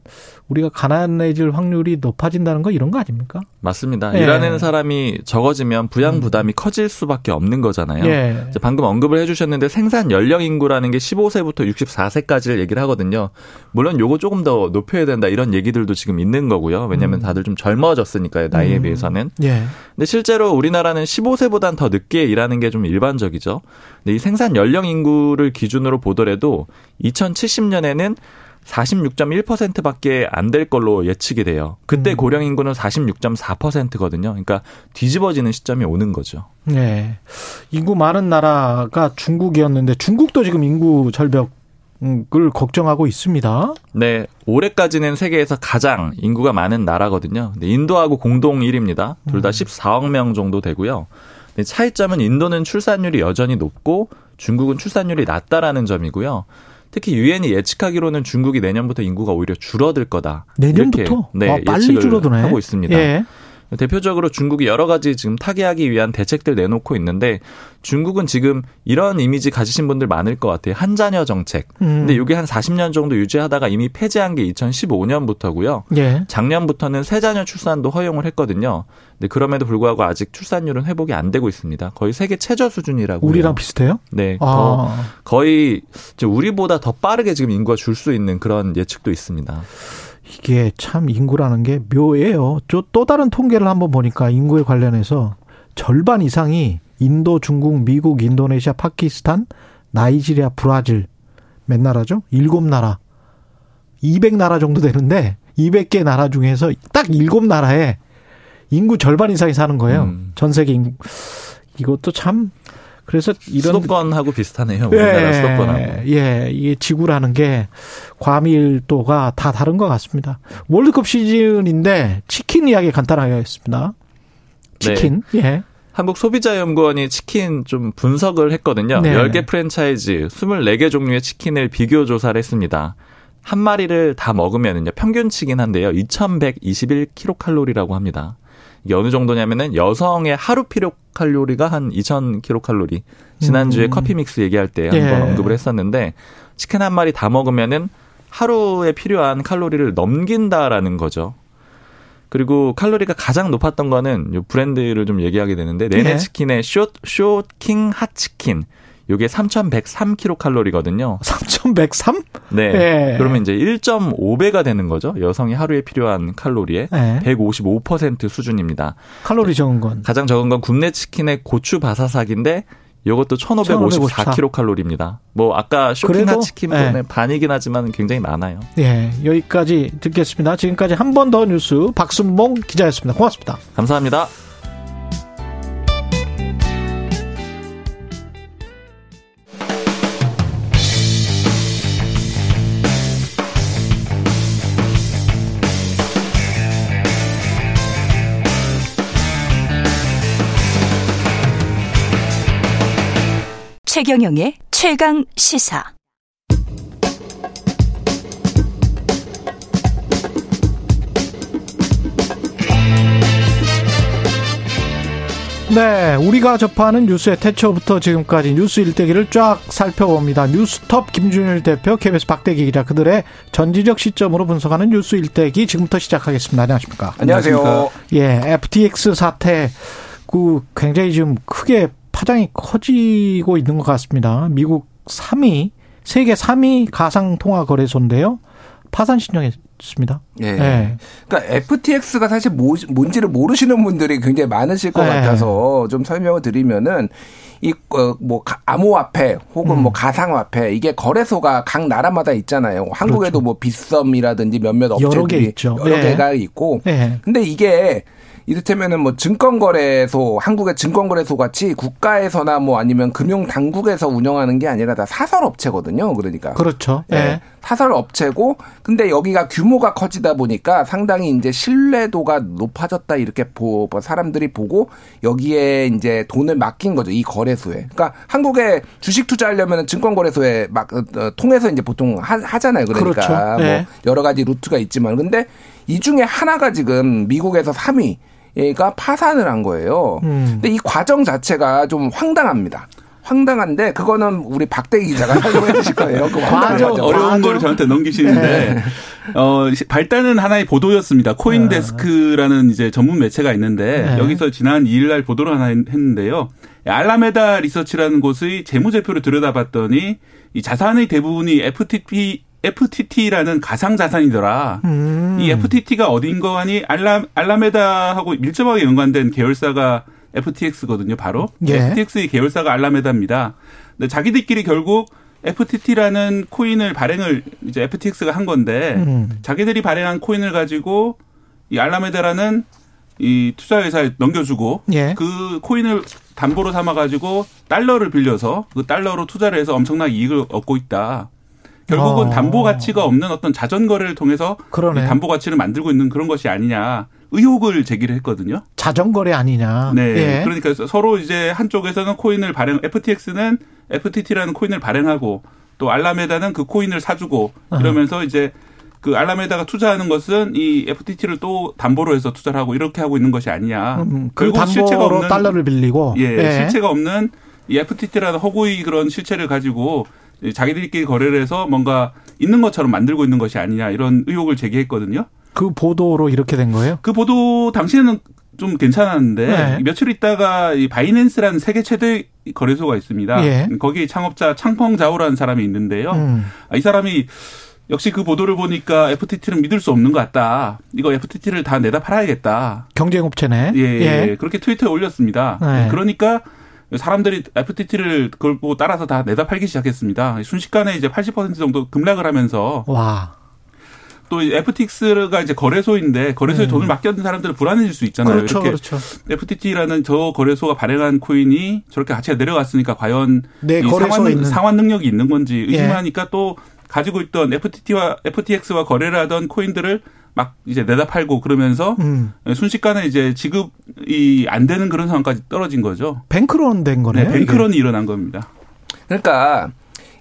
우리가 가난해질 확률이 높아진다는 거 이런 거 아닙니까? 맞습니다. 예. 일하는 사람이 적어지면 부양 음. 부담이 음. 커질 수밖에 없는 거잖아요. 예. 방금 언급을 해주셨는데 생산 연령 인구라는 게 15세부터 64세까지를 얘기를 하거든요. 물론 요거 조금 더 높여야 된다 이런 얘기들도 지금 있는 거고요. 왜냐하면 음. 다들 좀 젊어졌으니까요 나이에 음. 비해서는. 예. 근데 실제로 우리나라는 15세보단 더 늦게 일하는 게 좀 일반적이죠. 근데 이 생산 연령 인구를 기준으로 보더라도 2070년에는 46.1%밖에 안 될 걸로 예측이 돼요. 그때 음. 고령 인구는 46.4%거든요. 그러니까 뒤집어지는 시점이 오는 거죠. 네. 인구 많은 나라가 중국이었는데 중국도 지금 인구 절벽 을 걱정하고 있습니다. 네, 올해까지는 세계에서 가장 인구가 많은 나라거든요. 인도하고 공동 1위입니다. 둘 다 14억 음. 명 정도 되고요. 차이점은 인도는 출산율이 여전히 높고 중국은 출산율이 낮다라는 점이고요. 특히 유엔이 예측하기로는 중국이 내년부터 인구가 오히려 줄어들 거다. 내년부터? 네, 아, 빨리 줄어드네. 하고 있습니다. 예. 대표적으로 중국이 여러 가지 지금 타개하기 위한 대책들 내놓고 있는데 중국은 지금 이런 이미지 가지신 분들 많을 것 같아요. 한 자녀 정책. 음. 근데 이게 한 40년 정도 유지하다가 이미 폐지한 게 2015년부터고요. 예. 작년부터는 세 자녀 출산도 허용을 했거든요. 근데 그럼에도 불구하고 아직 출산율은 회복이 안 되고 있습니다. 거의 세계 최저 수준이라고. 우리랑 비슷해요? 네. 아. 거의 우리보다 더 빠르게 지금 인구가 줄 수 있는 그런 예측도 있습니다. 이게 참 인구라는 게 묘해요. 또 다른 통계를 한번 보니까 인구에 관련해서 절반 이상이 인도, 중국, 미국, 인도네시아, 파키스탄, 나이지리아, 브라질 몇 나라죠? 일곱 나라. 200나라 정도 되는데 200개 나라 중에서 딱 일곱 나라에 인구 절반 이상이 사는 거예요. 음. 전 세계 인구. 이것도 참 그래서 이런 수도권하고 비슷하네요. 우리나라 예, 수도권하고. 예, 이게 지구라는 게 과밀도가 다 다른 것 같습니다. 월드컵 시즌인데 치킨 이야기 간단하게 하겠습니다. 치킨. 네. 예. 한국 소비자연구원이 치킨 좀 분석을 했거든요. 네. 10개 프랜차이즈 24개 종류의 치킨을 비교 조사를 했습니다. 한 마리를 다 먹으면은요, 평균치긴 한데요, 2121kcal라고 합니다. 이게 어느 정도냐면은 여성의 하루 필요 칼로리가 한 2000kcal. 지난주에 음. 커피 믹스 얘기할 때 한번 예. 언급을 했었는데 치킨 한 마리 다 먹으면은 하루에 필요한 칼로리를 넘긴다라는 거죠. 그리고 칼로리가 가장 높았던 거는 요 브랜드를 좀 얘기하게 되는데 네네 예. 치킨의 숏 숏킹 핫치킨. 요게 3,103kcal거든요. 3,103? 네. 예. 그러면 이제 1.5배가 되는 거죠. 여성이 하루에 필요한 칼로리의 예. 155% 수준입니다. 칼로리 적은 건 가장 적은 건 굽네 치킨의 고추 바사삭인데 요것도 1,554kcal입니다. 뭐 아까 쇼킹한 치킨분의 예. 반이긴 하지만 굉장히 많아요. 예, 여기까지 듣겠습니다. 지금까지 한 번 더 뉴스 박순봉 기자였습니다. 고맙습니다. 감사합니다. 최경영의 최강 시사. 네, 우리가 접하는 뉴스의 태초부터 지금까지 뉴스 일대기를 쫙 살펴봅니다. 뉴스톱 김준일 대표, KBS 박대기 기자 그들의 전지적 시점으로 분석하는 뉴스 일대기 지금부터 시작하겠습니다. 안녕하십니까? 안녕하세요. 예, FTX 사태 그 굉장히 좀 크게 파장이 커지고 있는 것 같습니다. 미국 3위, 세계 3위 가상 통화 거래소인데요. 파산 신청했습니다. 예. 네. 그러니까 FTX가 사실 뭐, 뭔지를 모르시는 분들이 굉장히 많으실 것 네. 같아서 좀 설명을 드리면은 이뭐 어, 암호화폐 혹은 뭐 음. 뭐 가상화폐 이게 거래소가 각 나라마다 있잖아요. 한국에도 그렇죠. 뭐 빗썸이라든지 몇몇 업체들이 여러, 개 있죠. 여러 네. 개가 있고. 네. 근데 이게 이를테면은 뭐 증권거래소, 한국의 증권거래소 같이 국가에서나 뭐 아니면 금융당국에서 운영하는 게 아니라 다 사설업체거든요. 그러니까. 그렇죠. 예. 네. 사설업체고, 근데 여기가 규모가 커지다 보니까 상당히 이제 신뢰도가 높아졌다 이렇게 보, 뭐 사람들이 보고 여기에 이제 돈을 맡긴 거죠. 이 거래소에. 그러니까 한국에 주식 투자하려면 증권거래소에 막 어, 어, 통해서 이제 보통 하, 잖아요 그러니까 그렇죠. 네. 뭐 여러 가지 루트가 있지만 근데 이 중에 하나가 지금 미국에서 3위 얘가 파산을 한 거예요. 음. 근데 이 과정 자체가 좀 황당합니다. 황당한데 그거는 우리 박대기 기자가 설명해 주실 거예요. 그 과정 어려운 걸 저한테 넘기시는데 네. 어 발단은 하나의 보도였습니다. 코인데스크라는 이제 전문 매체가 있는데 네. 여기서 지난 2일 날 보도를 하나 했는데요. 알라메다 리서치라는 곳의 재무제표를 들여다봤더니 이 자산의 대부분이 FTP FTT라는 가상 자산이더라. 음. 이 FTT가 어딘 거 하니 알라 알라메다하고 밀접하게 연관된 계열사가 FTX거든요. 바로 예. FTX의 계열사가 알라메다입니다. 근데 자기들끼리 결국 FTT라는 코인을 발행을 이제 FTX가 한 건데 음. 자기들이 발행한 코인을 가지고 이 알라메다라는 이 투자회사에 넘겨주고 예. 그 코인을 담보로 삼아 가지고 달러를 빌려서 그 달러로 투자를 해서 엄청난 이익을 얻고 있다. 결국은 어. 담보 가치가 없는 어떤 자전 거래를 통해서 담보 가치를 만들고 있는 그런 것이 아니냐 의혹을 제기를 했거든요. 자전 거래 아니냐. 네. 예. 그러니까 서로 이제 한쪽에서는 코인을 발행 FTX는 FTT라는 코인을 발행하고 또 알라메다는 그 코인을 사주고 이러면서 어. 이제 그 알라메다가 투자하는 것은 이 FTT를 또 담보로 해서 투자를 하고 이렇게 하고 있는 것이 아니냐. 음, 그 결국 실체가 없는 달러를 빌리고 예, 예. 실체가 없는 이 FTT라는 허구의 그런 실체를 가지고 자기들끼리 거래를 해서 뭔가 있는 것처럼 만들고 있는 것이 아니냐 이런 의혹을 제기했거든요. 그 보도로 이렇게 된 거예요? 그 보도 당시에는 좀 괜찮았는데 네. 며칠 있다가 이 바이낸스라는 세계 최대 거래소가 있습니다. 예. 거기 창업자 창펑 자오라는 사람이 있는데요. 음. 이 사람이 역시 그 보도를 보니까 FTT는 믿을 수 없는 것 같다. 이거 FTT를 다 내다 팔아야겠다. 경쟁업체네. 예, 예. 그렇게 트위터에 올렸습니다. 네. 그러니까 사람들이 FTT를 걸고 따라서 다 내다 팔기 시작했습니다. 순식간에 이제 80% 정도 급락을 하면서 와. 또 FTX가 이제 거래소인데 거래소에 음. 돈을 맡겼는 사람들은 불안해질 수 있잖아요. 그렇죠, 이렇게 그렇죠. FTT라는 저 거래소가 발행한 코인이 저렇게 가치가 내려갔으니까 과연 네, 이 상환, 있는. 상환 능력이 있는 건지 의심하니까 예. 또 가지고 있던 FTT와 FTX와 거래를 하던 코인들을 막 이제 내다 팔고 그러면서 음. 순식간에 이제 지급이 안 되는 그런 상황까지 떨어진 거죠. 뱅크런 된 거네요. 네, 뱅크런이 일어난 겁니다. 그러니까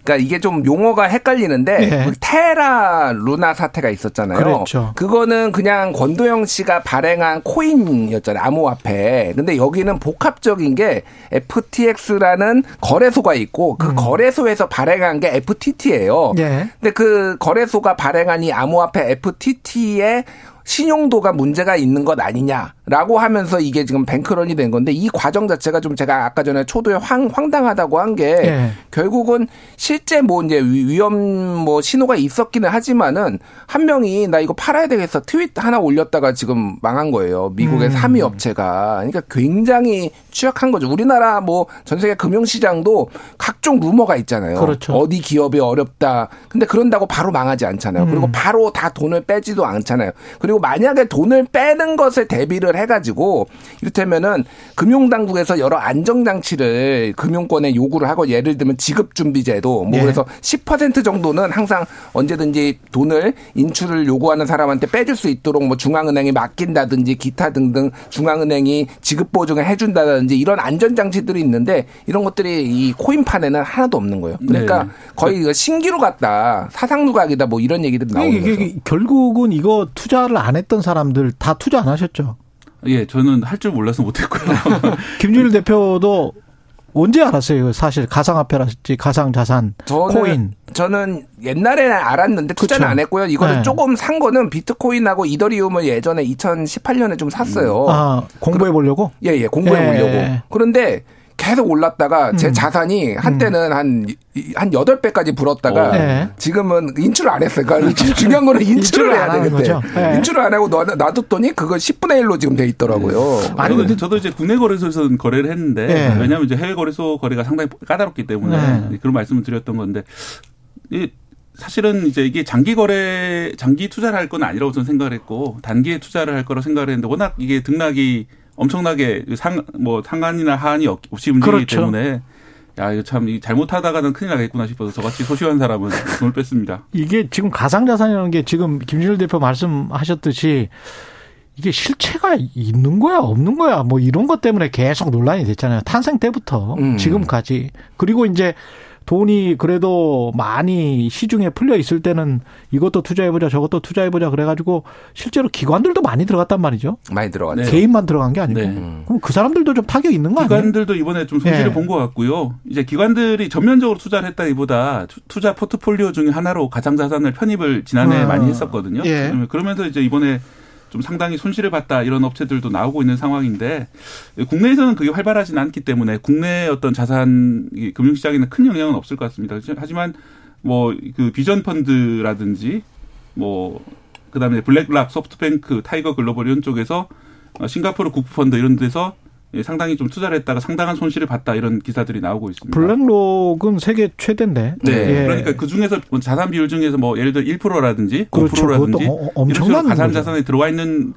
그러니까 이게 좀 용어가 헷갈리는데 네. 테라 루나 사태가 있었잖아요. 그렇죠. 그거는 그냥 권도영 씨가 발행한 코인이었잖아요. 암호화폐. 근데 여기는 복합적인 게 FTX라는 거래소가 있고 그 음. 거래소에서 발행한 게 FTT예요. 네. 근데 그 거래소가 발행한 이 암호화폐 FTT의 신용도가 문제가 있는 것 아니냐라고 하면서 이게 지금 뱅크런이 된 건데 이 과정 자체가 좀 제가 아까 전에 초도에 황, 황당하다고 한게 네. 결국은 실제 뭐 이제 위험 뭐 신호가 있었기는 하지만은 한 명이 나 이거 팔아야 되겠어 트윗 하나 올렸다가 지금 망한 거예요. 미국의 음. 3위 업체가. 그러니까 굉장히 취약한 거죠. 우리나라 뭐 전 세계 금융시장도 각종 루머가 있잖아요. 그렇죠. 어디 기업이 어렵다. 근데 그런다고 바로 망하지 않잖아요. 음. 그리고 바로 다 돈을 빼지도 않잖아요. 그리고 그리고 만약에 돈을 빼는 것에 대비를 해가지고 이를테면은 금융당국에서 여러 안정장치를 금융권에 요구를 하고 예를 들면 지급준비제도 뭐 네. 그래서 10% 정도는 항상 언제든지 돈을 인출을 요구하는 사람한테 빼줄 수 있도록 뭐 중앙은행이 맡긴다든지 기타 등등 중앙은행이 지급 보증을 해준다든지 이런 안전장치들이 있는데 이런 것들이 이 코인판에는 하나도 없는 거예요. 그러니까 네. 거의 그 신기루 같다 사상누각이다 뭐 이런 얘기들이 나오는 이게, 거죠. 결국은 이거 투자를 안 했던 사람들 다 투자 안 하셨죠? 예, 저는 할 줄 몰라서 못했고요. 김준일 대표도 언제 알았어요? 사실 가상화폐라든지 가상자산, 저는, 코인. 저는 옛날에는 알았는데 투자는 그쵸. 안 했고요. 이거를 네. 조금 산 거는 비트코인하고 이더리움을 예전에 2018년에 좀 샀어요. 아, 공부해 보려고? 예, 예, 공부해 예. 보려고. 그런데 계속 올랐다가 제 음. 자산이 한때는 한, 한 8배까지 불었다가 네. 지금은 인출을 안 했어요. 그러니까 중요한 거는 인출을 해야 되는데. 네. 인출을 안 하고 놔뒀더니 그거 10분의 1로 지금 돼 있더라고요. 네. 아니, 근데 저도 이제 국내 거래소에서는 거래를 했는데 네. 왜냐하면 이제 해외 거래소 거래가 상당히 까다롭기 때문에 네. 그런 말씀을 드렸던 건데 이 사실은 이제 이게 장기 거래, 장기 투자를 할 건 아니라고 저는 생각을 했고 단기에 투자를 할 거라고 생각을 했는데 워낙 이게 등락이 엄청나게 상, 뭐 상한이나 하한이 없이 움직이기 그렇죠. 때문에 야, 이거 참 잘못하다가는 큰일 나겠구나 싶어서 저같이 소심한 사람은 돈을 뺐습니다. 이게 지금 가상자산이라는 게 지금 김준일 대표 말씀하셨듯이 이게 실체가 있는 거야, 없는 거야, 뭐 이런 것 때문에 계속 논란이 됐잖아요. 탄생 때부터 음. 지금까지. 그리고 이제 돈이 그래도 많이 시중에 풀려 있을 때는 이것도 투자해보자 저것도 투자해보자 그래가지고 실제로 기관들도 많이 들어갔단 말이죠. 많이 들어갔죠. 네. 개인만 들어간 게 아니고. 네. 그럼 그 사람들도 좀 타격 있는 거 아니에요? 기관들도 이번에 좀 손실을 네. 본것 같고요. 이제 기관들이 전면적으로 투자를 했다기보다 투자 포트폴리오 중에 하나로 가상자산을 편입을 지난해 어. 많이 했었거든요. 예. 그러면서 이제 이번에 좀 상당히 손실을 봤다 이런 업체들도 나오고 있는 상황인데 국내에서는 그게 활발하지는 않기 때문에 국내 어떤 자산 금융시장에는 큰 영향은 없을 것 같습니다. 하지만 뭐 그 비전 펀드라든지 뭐 그다음에 블랙락, 소프트뱅크, 타이거 글로벌 이런 쪽에서 싱가포르 국부펀드 이런 데서 예, 상당히 좀 투자를 했다가 상당한 손실을 봤다 이런 기사들이 나오고 있습니다. 블랙록은 세계 최대인데. 네. 예. 그러니까 그 중에서 뭐 자산 비율 중에서 뭐 예를 들어 1%라든지 그렇죠. 5%라든지 이런 가산 자산에 들어와 있는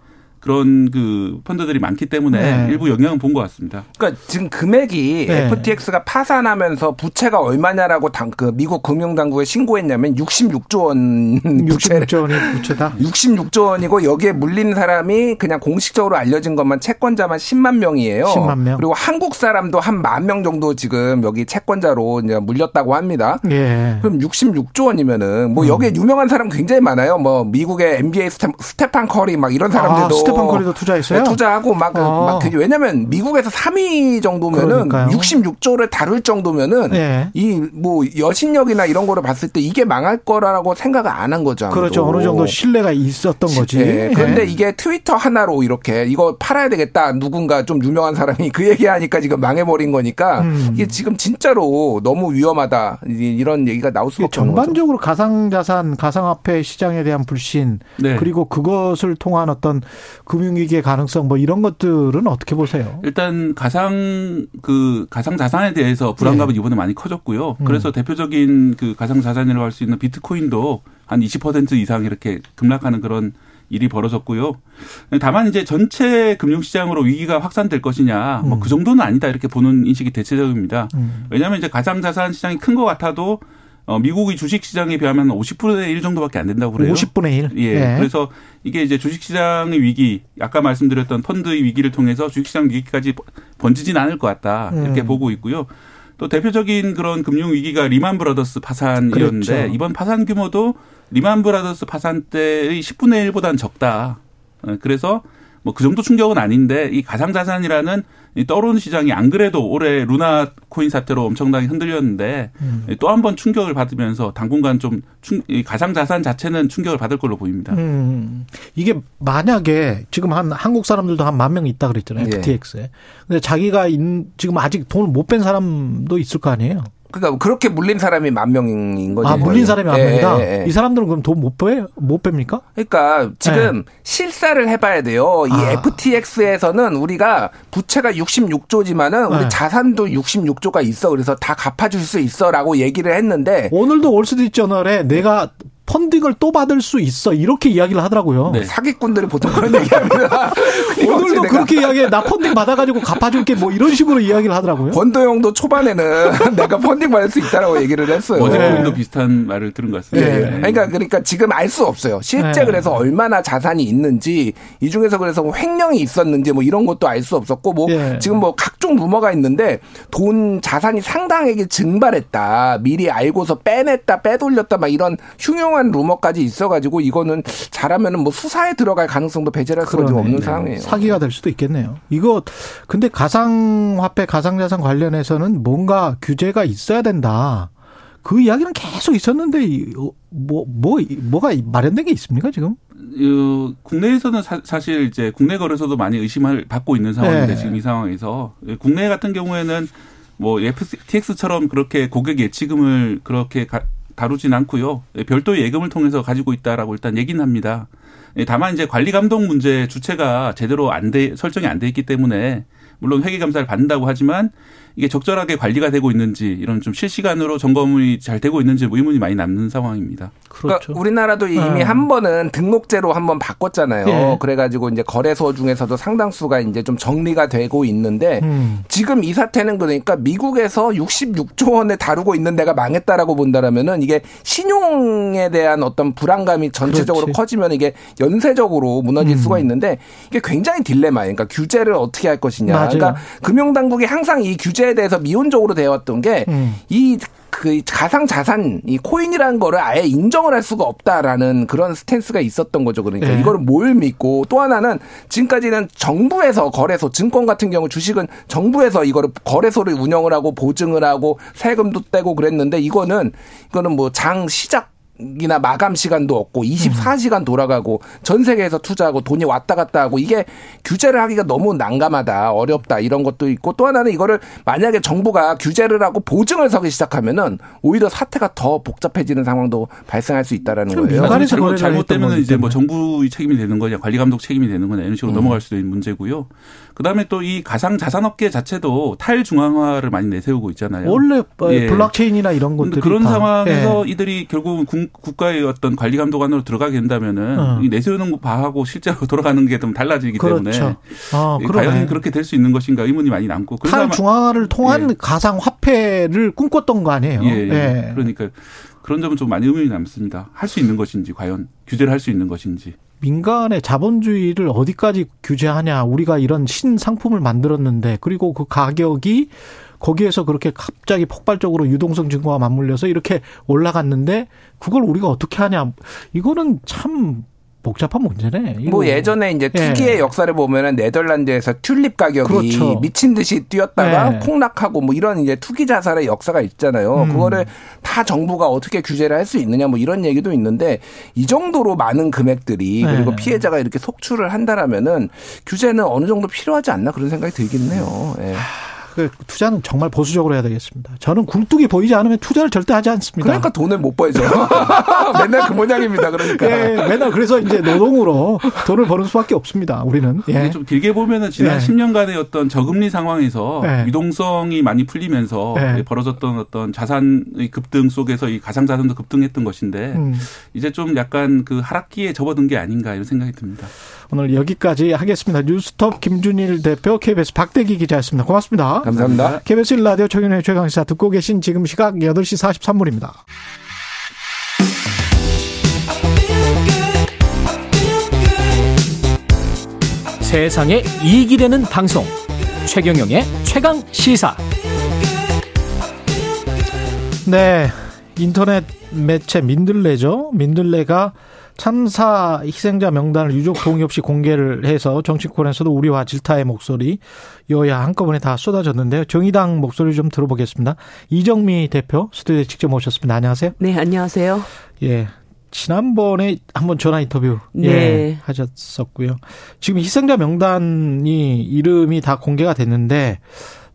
그런 그 펀드들이 많기 때문에 네. 일부 영향은 본 것 같습니다. 그러니까 지금 금액이 네. FTX가 파산하면서 부채가 얼마냐라고 당, 그 미국 금융당국에 신고했냐면 66조 원 부채 66조 원이 부채다. 66조 원이고 여기에 물린 사람이 그냥 공식적으로 알려진 것만 채권자만 10만 명이에요. 10만 명. 그리고 한국 사람도 한 만 명 정도 지금 여기 채권자로 이제 물렸다고 합니다. 예. 그럼 66조 원이면은 뭐 음. 여기에 유명한 사람 굉장히 많아요. 뭐 미국의 NBA 스테, 판 커리 막 이런 사람들도 아, 스테판 커리도 투자했어요? 네, 투자하고 막, 어. 막 왜냐면 미국에서 3위 정도면은 그러니까요. 66조를 다룰 정도면은 네. 이뭐 여신력이나 이런 거를 봤을 때 이게 망할 거라고 생각을 안 한 거죠. 아무도. 그렇죠. 어느 정도 신뢰가 있었던 거지. 네. 그런데 네. 이게 트위터 하나로 이렇게 이거 팔아야 되겠다. 누군가 좀 유명한 사람이 그 얘기하니까 지금 망해버린 거니까 음. 이게 지금 진짜로 너무 위험하다 이런 얘기가 나올 수밖에 없는 거죠. 전반적으로 가상자산, 가상화폐 시장에 대한 불신 네. 그리고 그것을 통한 어떤 금융위기의 가능성 뭐 이런 것들은 어떻게 보세요? 일단 가상 그 가상 자산에 대해서 불안감이 네. 이번에 많이 커졌고요. 음. 그래서 대표적인 그 가상 자산이라고 할 수 있는 비트코인도 한 20% 이상 이렇게 급락하는 그런 일이 벌어졌고요. 다만 이제 전체 금융시장으로 위기가 확산될 것이냐, 뭐 그 정도는 아니다 이렇게 보는 인식이 대체적입니다. 음. 왜냐하면 이제 가상자산 시장이 큰 것 같아도 어, 미국의 주식 시장에 비하면 50분의 1 정도밖에 안 된다고 그래요. 50분의 1? 예. 네. 그래서 이게 이제 주식 시장의 위기, 아까 말씀드렸던 펀드의 위기를 통해서 주식 시장 위기까지 번지진 않을 것 같다. 이렇게 음. 보고 있고요. 또 대표적인 그런 금융 위기가 리만 브라더스 파산이었는데 그렇죠. 이번 파산 규모도 리만 브라더스 파산 때의 10분의 1보다는 적다. 어, 그래서 뭐 그 정도 충격은 아닌데 이 가상자산이라는 이 떠오르는 시장이 안 그래도 올해 루나 코인 사태로 엄청나게 흔들렸는데 음. 또한 번 충격을 받으면서 당분간 좀 충, 이 가상자산 자체는 충격을 받을 걸로 보입니다. 음. 이게 만약에 지금 한 한국 사람들도 한 만 명 있다 그랬잖아요. 예. FTX에. 근데 자기가 인, 지금 아직 돈을 못 뺀 사람도 있을 거 아니에요. 그러니까 그렇게 물린 사람이 만 명인 거죠. 아, 물린 사람이 만 예, 명이다. 예, 예. 이 사람들은 그럼 돈 못 빼? 못 뺍니까? 그러니까 지금 예. 실사를 해봐야 돼요. 이 아. FTX에서는 우리가 부채가 66조지만은 우리 예. 자산도 66조가 있어. 그래서 다 갚아줄 수 있어라고 얘기를 했는데 오늘도 월스트리트저널에 내가 펀딩을 또 받을 수 있어 이렇게 이야기를 하더라고요. 네. 사기꾼들이 보통 그런 얘기합니다. 오늘도 그렇게 이야기해. 나 펀딩 받아가지고 갚아줄게 뭐 이런 식으로 이야기를 하더라고요. 권도영도 초반에는 내가 펀딩 받을 수 있다라고 얘기를 했어요. 어제 네. 비슷한 말을 들은 것 같습니다. 네. 네. 그러니까 그러니까 지금 알 수 없어요. 실제 네. 그래서 얼마나 자산이 있는지 이 중에서 그래서 뭐 횡령이 있었는지 뭐 이런 것도 알 수 없었고 뭐 네. 지금 뭐 각종 루머가 있는데 돈 자산이 상당하게 증발했다. 미리 알고서 빼냈다, 빼돌렸다 막 이런 흉용 흉흉한 루머까지 있어가지고 이거는 잘하면은 뭐 수사에 들어갈 가능성도 배제할 수가 좀 없는 네. 상황이에요. 사기가 될 수도 있겠네요. 이거 근데 가상화폐, 가상자산 관련해서는 뭔가 규제가 있어야 된다. 그 이야기는 계속 있었는데 뭐뭐 뭐, 뭐가 마련된 게 있습니까 지금? 어, 국내에서는 사, 실 이제 국내 거래소도 많이 의심을 받고 있는 상황인데 네. 지금 이 상황에서 국내 같은 경우에는 뭐 FTX처럼 그렇게 고객 예치금을 그렇게 가, 다루진 않고요. 별도의 예금을 통해서 가지고 있다라고 일단 얘기는 합니다. 예, 다만 이제 관리 감독 문제 주체가 제대로 안 돼, 설정이 안 돼 있기 때문에 물론 회계 감사를 받는다고 하지만 이게 적절하게 관리가 되고 있는지 이런 좀 실시간으로 점검이 잘 되고 있는지 뭐 의문이 많이 남는 상황입니다. 그렇죠. 그러니까 우리나라도 이미 네. 한 번은 등록제로 한 번 바꿨잖아요. 네. 그래가지고 이제 거래소 중에서도 상당수가 이제 좀 정리가 되고 있는데 음. 지금 이 사태는 그러니까 미국에서 66조 원에 다루고 있는 데가 망했다라고 본다라면은 이게 신용에 대한 어떤 불안감이 전체적으로 그렇지. 커지면 이게 연쇄적으로 무너질 음. 수가 있는데 이게 굉장히 딜레마예요. 그러니까 규제를 어떻게 할 것이냐. 맞아요. 그러니까 금융당국이 항상 이 규제 에 대해서 미온적으로 되어왔던 게이 음. 그 가상 자산 이 코인이라는 거를 아예 인정을 할 수가 없다라는 그런 스탠스가 있었던 거죠. 그러니까 네. 이거를 뭘 믿고 또 하나는 지금까지는 정부에서 거래소 증권 같은 경우 주식은 정부에서 이거를 거래소를 운영을 하고 보증을 하고 세금도 떼고 그랬는데 이거는 이거는 뭐 장 시작 이나 마감 시간도 없고 24시간 돌아가고 전 세계에서 투자하고 돈이 왔다 갔다 하고 이게 규제를 하기가 너무 난감하다 어렵다 이런 것도 있고 또 하나는 이거를 만약에 정부가 규제를 하고 보증을 서기 시작하면은 오히려 사태가 더 복잡해지는 상황도 발생할 수 있다라는 거예요. 민간에서 잘못, 잘못되면 이제 뭐 정부의 책임이 되는 거냐 관리 감독 책임이 되는 거냐 이런 식으로 음. 넘어갈 수도 있는 문제고요. 그다음에 또 이 가상 자산 업계 자체도 탈중앙화를 많이 내세우고 있잖아요. 원래 뭐 예. 블록체인이나 이런 것들 그런 상황에서 예. 이들이 결국은 국가의 어떤 관리 감독 안으로 들어가게 된다면은 어. 이 내세우는 바하고 실제로 돌아가는 게 좀 달라지기 그렇죠. 때문에 아, 과연 그렇게 될 수 있는 것인가 의문이 많이 남고 탈중앙화를 통한 예. 가상 화폐를 꿈꿨던 거 아니에요? 예. 예. 예. 그러니까 그런 점은 좀 많이 의문이 남습니다. 할 수 있는 것인지 과연 규제를 할 수 있는 것인지. 민간의 자본주의를 어디까지 규제하냐. 우리가 이런 신상품을 만들었는데 그리고 그 가격이 거기에서 그렇게 갑자기 폭발적으로 유동성 증가와 맞물려서 이렇게 올라갔는데 그걸 우리가 어떻게 하냐. 이거는 참 복잡한 문제네. 뭐 예전에 이제 투기의 예. 역사를 보면은 네덜란드에서 튤립 가격이 그렇죠. 미친 듯이 뛰었다가 예. 폭락하고 뭐 이런 이제 투기 자살의 역사가 있잖아요. 음. 그거를 다 정부가 어떻게 규제를 할 수 있느냐 뭐 이런 얘기도 있는데 이 정도로 많은 금액들이 예. 그리고 피해자가 이렇게 속출을 한다라면은 규제는 어느 정도 필요하지 않나 그런 생각이 들긴 해요. 예. 그 투자는 정말 보수적으로 해야 되겠습니다. 저는 굴뚝이 보이지 않으면 투자를 절대 하지 않습니다. 그러니까 돈을 못 벌죠. 맨날 그 모양입니다. 그러니까. 예, 맨날 그래서 이제 노동으로 돈을 버는 수밖에 없습니다. 우리는. 예. 좀 길게 보면은 지난 예. 10년간의 어떤 저금리 상황에서 예. 유동성이 많이 풀리면서 예. 벌어졌던 어떤 자산의 급등 속에서 이 가상 자산도 급등했던 것인데 음. 이제 좀 약간 그 하락기에 접어든 게 아닌가 이런 생각이 듭니다. 오늘 여기까지 하겠습니다. 뉴스톱 김준일 대표 KBS 박대기 기자였습니다. 고맙습니다. 감사합니다. KBS 1라디오 최경의 최강시사 듣고 계신 지금 시각 8시 43분입니다. 세상에 이익이 되는 방송 최경영의 최강 시사 네 인터넷 매체 민들레죠 민들레가 참사 희생자 명단을 유족 동의 없이 공개를 해서 정치권에서도 우리와 질타의 목소리 여야 한꺼번에 다 쏟아졌는데요. 정의당 목소리 좀 들어보겠습니다. 이정미 대표 스튜디오에 직접 모셨습니다. 안녕하세요. 네, 안녕하세요. 예. 지난번에 한번 전화 인터뷰 네. 예, 하셨었고요. 지금 희생자 명단이 이름이 다 공개가 됐는데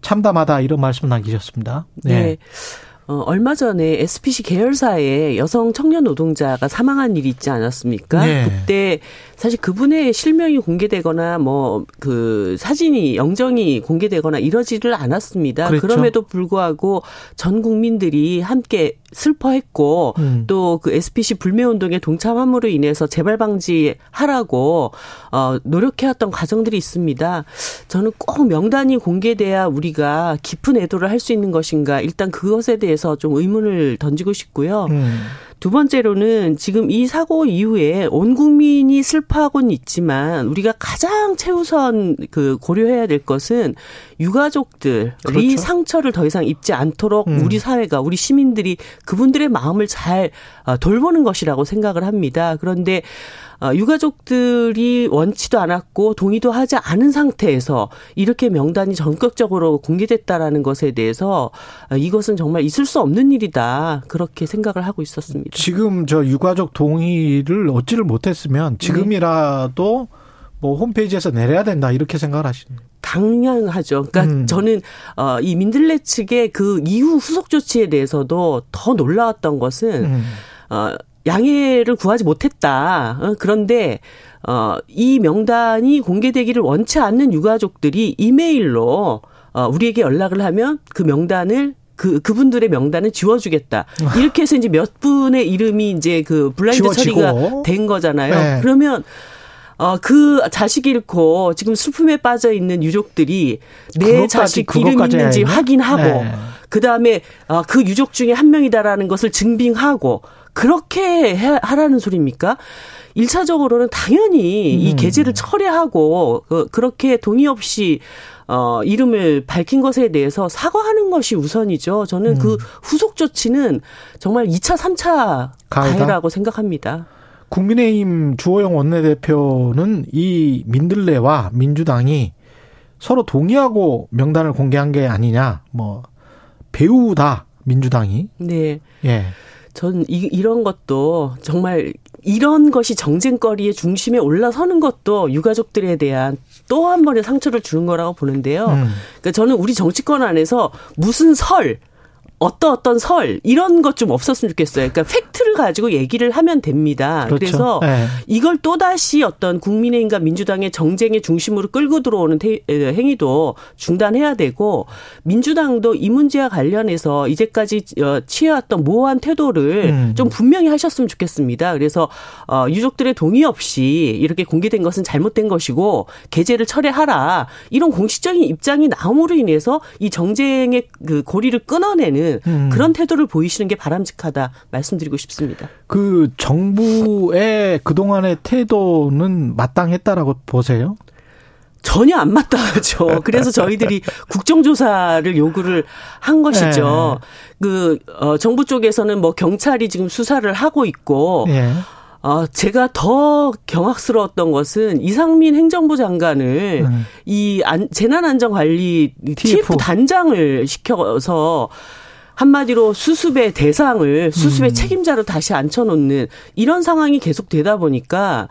참담하다 이런 말씀 남기셨습니다. 네. 네. 어, 얼마 전에 SPC 계열사에 여성 청년 노동자가 사망한 일이 있지 않았습니까? 네. 그때 사실 그분의 실명이 공개되거나 뭐 그 사진이 영정이 공개되거나 이러지를 않았습니다. 그랬죠. 그럼에도 불구하고 전 국민들이 함께 슬퍼했고 음. 또그 SPC 불매 운동에 동참함으로 인해서 재발 방지하라고 어 노력해왔던 과정들이 있습니다. 저는 꼭 명단이 공개돼야 우리가 깊은 애도를 할 수 있는 것인가 일단 그것에 대해서 좀 의문을 던지고 싶고요. 음. 두 번째로는 지금 이 사고 이후에 온 국민이 슬퍼하고는 있지만 우리가 가장 최우선 그 고려해야 될 것은 유가족들이 그렇죠. 상처를 더 이상 입지 않도록 음. 우리 사회가 우리 시민들이 그분들의 마음을 잘 어, 돌보는 것이라고 생각을 합니다. 그런데 어, 유가족들이 원치도 않았고 동의도 하지 않은 상태에서 이렇게 명단이 전격적으로 공개됐다라는 것에 대해서 어, 이것은 정말 있을 수 없는 일이다 그렇게 생각을 하고 있었습니다. 지금 저 유가족 동의를 얻지를 못했으면 지금이라도 네. 뭐 홈페이지에서 내려야 된다 이렇게 생각을 하시는 당연하죠. 그러니까 음. 저는 어이 민들레 측의 그 이후 후속 조치에 대해서도 더 놀라웠던 것은 음. 어 양해를 구하지 못했다. 어, 그런데 어, 이 명단이 공개되기를 원치 않는 유가족들이 이메일로 어, 우리에게 연락을 하면 그 명단을 그 그분들의 명단을 지워주겠다. 이렇게 해서 이제 몇 분의 이름이 이제 그 블라인드 지워지고. 처리가 된 거잖아요. 네. 그러면 어, 그 자식 잃고 지금 슬픔에 빠져 있는 유족들이 내 자식 이름 있는지 확인하고 네. 그 다음에 어, 그 유족 중에 한 명이다라는 것을 증빙하고 그렇게 해, 하라는 소리입니까? 일차적으로는 당연히 음. 이 게재를 철회하고 그, 그렇게 동의 없이 어, 이름을 밝힌 것에 대해서 사과하는 것이 우선이죠. 저는 그 음. 그 후속 조치는 정말 2차, 3차 가해라고 생각합니다. 국민의힘 주호영 원내대표는 이 민들레와 민주당이 서로 동의하고 명단을 공개한 게 아니냐, 뭐, 배우다, 민주당이. 네. 예. 전 이, 이런 것도 정말 이런 것이 정쟁거리의 중심에 올라서는 것도 유가족들에 대한 또 한 번의 상처를 주는 거라고 보는데요. 음. 그러니까 저는 우리 정치권 안에서 무슨 설, 어떤 어떤 설 이런 것 좀 없었으면 좋겠어요. 그러니까 팩트를 가지고 얘기를 하면 됩니다. 그렇죠. 그래서 네. 이걸 또 다시 어떤 국민의힘과 민주당의 정쟁의 중심으로 끌고 들어오는 행위도 중단해야 되고 민주당도 이 문제와 관련해서 이제까지 어, 취해왔던 모호한 태도를 음. 좀 분명히 하셨으면 좋겠습니다. 그래서 어, 유족들의 동의 없이 이렇게 공개된 것은 잘못된 것이고 개제를 철회하라 이런 공식적인 입장이 나옴으로 인해서 이 정쟁의 그 고리를 끊어내는 음. 그런 태도를 보이시는 게 바람직하다 말씀드리고 싶습니다. 그 정부의 그동안의 태도는 마땅했다라고 보세요? 전혀 안 마땅하죠. 그래서 저희들이 국정조사를 요구를 한 것이죠. 네. 그, 어, 정부 쪽에서는 뭐 경찰이 지금 수사를 하고 있고, 네. 어, 제가 더 경악스러웠던 것은 이상민 행정부 장관을 음. 이 안, 재난안전관리 TF. TF 단장을 시켜서 한마디로 수습의 대상을 수습의 음. 책임자로 다시 앉혀놓는 이런 상황이 계속 되다 보니까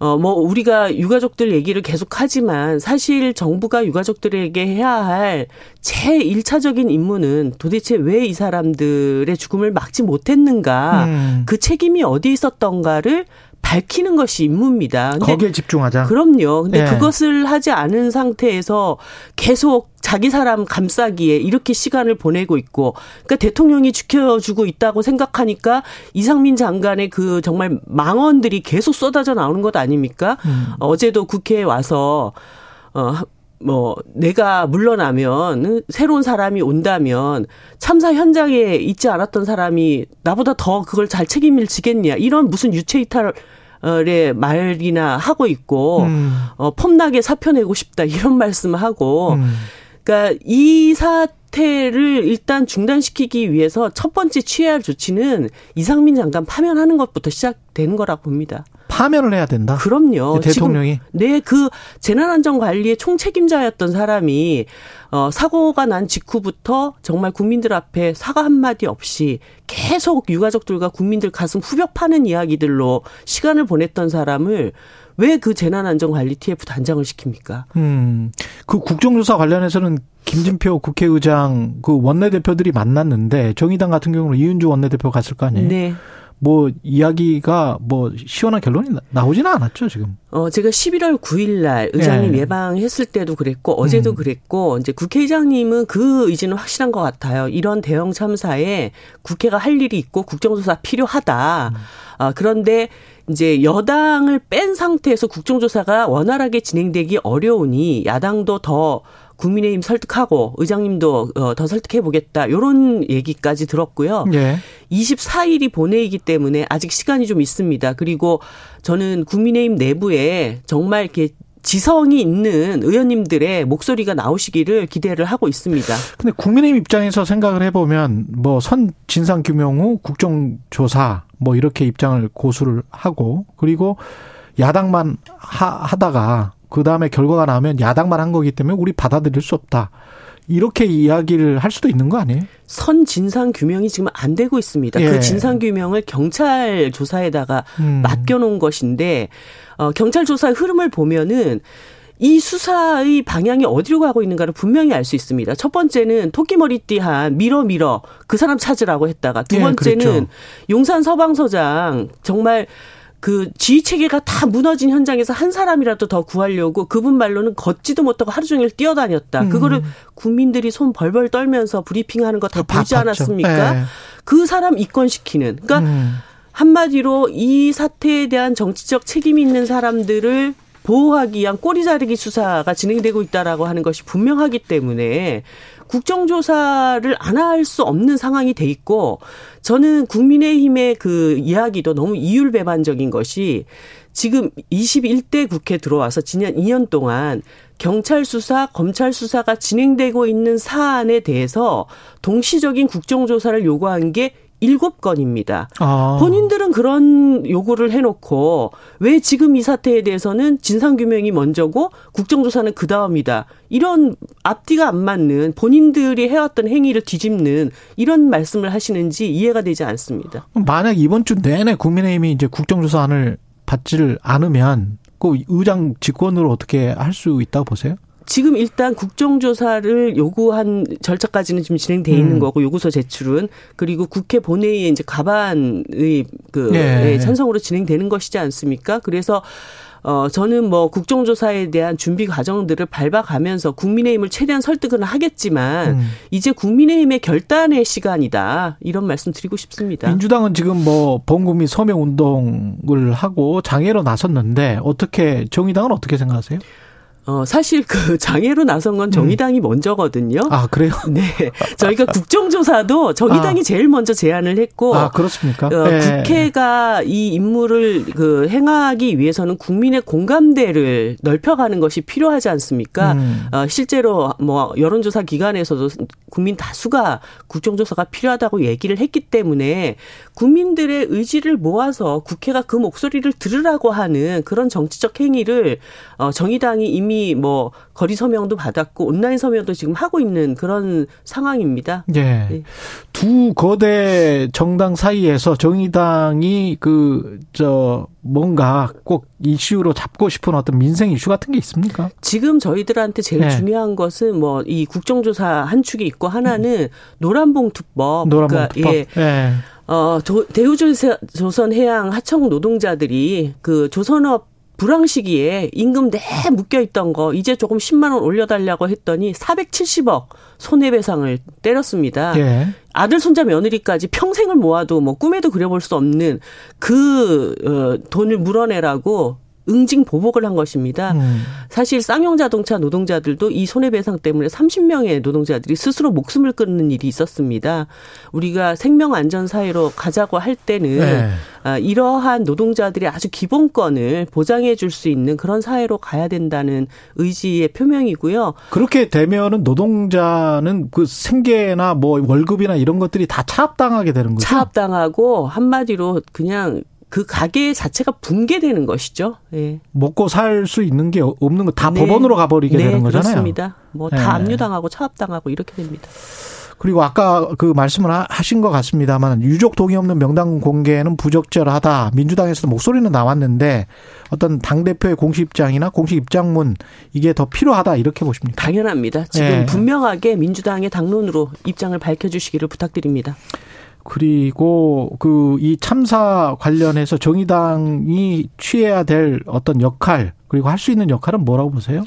어, 뭐, 우리가 유가족들 얘기를 계속 하지만 사실 정부가 유가족들에게 해야 할 제일차적인 임무는 도대체 왜 이 사람들의 죽음을 막지 못했는가, 음. 그 책임이 어디 있었던가를 밝히는 것이 임무입니다. 거기에 집중하자. 그럼요. 근데 네. 그것을 하지 않은 상태에서 계속 자기 사람 감싸기에 이렇게 시간을 보내고 있고, 그러니까 대통령이 지켜주고 있다고 생각하니까 이상민 장관의 그 정말 망언들이 계속 쏟아져 나오는 것 아닙니까? 음. 어제도 국회에 와서 어. 뭐 내가 물러나면 새로운 사람이 온다면 참사 현장에 있지 않았던 사람이 나보다 더 그걸 잘 책임을 지겠냐 이런 무슨 유체 이탈 의 말이나 하고 있고 음. 어 폼나게 사표내고 싶다 이런 말씀을 하고 음. 그러니까 이 사태를 일단 중단시키기 위해서 첫 번째 취해야 할 조치는 이상민 장관 파면하는 것부터 시작되는 거라 봅니다. 파면을 해야 된다. 그럼요. 대통령이. 네, 그 재난안전관리의 총책임자였던 사람이 어 사고가 난 직후부터 정말 국민들 앞에 사과 한마디 없이 계속 유가족들과 국민들 가슴 후벼 파는 이야기들로 시간을 보냈던 사람을 왜그 재난안전관리 TF 단장을 시킵니까? 음, 그 국정조사 관련해서는 김진표 국회의장 그 원내대표들이 만났는데 정의당 같은 경우는 이은주 원내대표 갔을 거 아니에요? 네. 뭐 이야기가 뭐 시원한 결론이 나 오지는 않았죠 지금. 어 제가 11월 9일 날 의장님 예. 예방했을 때도 그랬고 어제도 음. 그랬고 이제 국회의장님은 그 의지는 확실한 것 같아요. 이런 대형 참사에 국회가 할 일이 있고 국정조사 필요하다. 음. 아 그런데 이제 여당을 뺀 상태에서 국정조사가 원활하게 진행되기 어려우니 야당도 더 국민의힘 설득하고 의장님도 어, 더 설득해 보겠다. 요런 얘기까지 들었고요. 네. 24일이 본회의이기 때문에 아직 시간이 좀 있습니다. 그리고 저는 국민의힘 내부에 정말 이렇게 지성이 있는 의원님들의 목소리가 나오시기를 기대를 하고 있습니다. 근데 국민의힘 입장에서 생각을 해보면 뭐 선 진상 규명 후 국정조사 뭐 이렇게 입장을 고수를 하고 그리고 야당만 하, 하다가 그 다음에 결과가 나오면 야당만 한 거기 때문에 우리 받아들일 수 없다. 이렇게 이야기를 할 수도 있는 거 아니에요? 선 진상 규명이 지금 안 되고 있습니다. 그 예. 그 진상 규명을 경찰 조사에다가 음. 맡겨놓은 것인데 어, 경찰 조사의 흐름을 보면은 이 수사의 방향이 어디로 가고 있는가를 분명히 알 수 있습니다. 첫 번째는 토끼머리띠한 밀어 밀어 그 사람 찾으라고 했다가 두 예, 번째는 예, 그렇죠. 용산 서방서장 정말 그 지휘 체계가 다 무너진 현장에서 한 사람이라도 더 구하려고 그분 말로는 걷지도 못하고 하루 종일 뛰어다녔다. 음. 그거를 국민들이 손 벌벌 떨면서 브리핑하는 거 다 보지 않았습니까? 네. 그 사람 입건시키는. 그러니까 음. 한마디로 이 사태에 대한 정치적 책임이 있는 사람들을 보호하기 위한 꼬리 자르기 수사가 진행되고 있다라고 하는 것이 분명하기 때문에 국정조사를 안 할 수 없는 상황이 돼 있고 저는 국민의힘의 그 이야기도 너무 이율배반적인 것이 지금 21대 국회 들어와서 지난 2년 동안 경찰 수사, 검찰 수사가 진행되고 있는 사안에 대해서 동시적인 국정조사를 요구한 게 일곱 건입니다. 아. 본인들은 그런 요구를 해놓고 왜 지금 이 사태에 대해서는 진상규명이 먼저고 국정조사는 그 다음이다. 이런 앞뒤가 안 맞는 본인들이 해왔던 행위를 뒤집는 이런 말씀을 하시는지 이해가 되지 않습니다. 만약 이번 주 내내 국민의힘이 이제 국정조사안을 받지를 않으면 그 의장 직권으로 어떻게 할 수 있다고 보세요? 지금 일단 국정조사를 요구한 절차까지는 지금 진행돼 있는 음. 거고 요구서 제출은 그리고 국회 본회의에 이제 과반의 그 네. 찬성으로 진행되는 것이지 않습니까? 그래서 어, 저는 뭐 국정조사에 대한 준비 과정들을 밟아가면서 국민의힘을 최대한 설득은 하겠지만 음. 이제 국민의힘의 결단의 시간이다. 이런 말씀 드리고 싶습니다. 민주당은 지금 뭐 범국민 서명 운동을 하고 장애로 나섰는데 어떻게 정의당은 어떻게 생각하세요? 어, 사실 그 장애로 나선 건 정의당이 음. 먼저거든요. 아, 그래요? 네. 저희가 국정조사도 정의당이 아. 제일 먼저 제안을 했고. 아, 그렇습니까? 어, 네. 국회가 이 임무를 그 행하기 위해서는 국민의 공감대를 넓혀가는 것이 필요하지 않습니까? 음. 어, 실제로 뭐 여론조사 기관에서도 국민 다수가 국정조사가 필요하다고 얘기를 했기 때문에 국민들의 의지를 모아서 국회가 그 목소리를 들으라고 하는 그런 정치적 행위를 어 정의당이 이미 뭐 거리 서명도 받았고 온라인 서명도 지금 하고 있는 그런 상황입니다. 예. 네. 두 거대 정당 사이에서 정의당이 그 저 뭔가 꼭 이슈로 잡고 싶은 어떤 민생 이슈 같은 게 있습니까? 지금 저희들한테 제일 네. 중요한 것은 뭐 이 국정조사 한 축이 있고 하나는 음. 노란봉투법. 노란봉투법. 그러니까 예. 네. 어, 대우조선 해양 하청 노동자들이 그 조선업 불황 시기에 임금 내 묶여 있던 거 이제 조금 10만 원 올려달라고 했더니 470억 손해배상을 때렸습니다. 예. 아들 손자 며느리까지 평생을 모아도 뭐 꿈에도 그려볼 수 없는 그 어, 돈을 물어내라고 응징 보복을 한 것입니다. 음. 사실 쌍용 자동차 노동자들도 이 손해배상 때문에 30명의 노동자들이 스스로 목숨을 끊는 일이 있었습니다. 우리가 생명 안전 사회로 가자고 할 때는 네. 아, 이러한 노동자들이 아주 기본권을 보장해 줄 수 있는 그런 사회로 가야 된다는 의지의 표명이고요. 그렇게 되면은 노동자는 그 생계나 뭐 월급이나 이런 것들이 다 차압당하게 되는 거죠. 차압당하고 한마디로 그냥 그 가게 자체가 붕괴되는 것이죠. 예. 먹고 살 수 있는 게 없는 거다 네. 법원으로 가버리게 네, 되는 거잖아요. 그렇습니다. 뭐다 예. 압류당하고 차압당하고 이렇게 됩니다. 그리고 아까 그 말씀을 하신 것 같습니다만 유족 동의 없는 명단 공개는 부적절하다. 민주당에서도 목소리는 나왔는데 어떤 당 대표의 공식 입장이나 공식 입장문 이게 더 필요하다 이렇게 보십니까? 당연합니다. 지금 예. 분명하게 민주당의 당론으로 입장을 밝혀주시기를 부탁드립니다. 그리고 그 이 참사 관련해서 정의당이 취해야 될 어떤 역할 그리고 할 수 있는 역할은 뭐라고 보세요?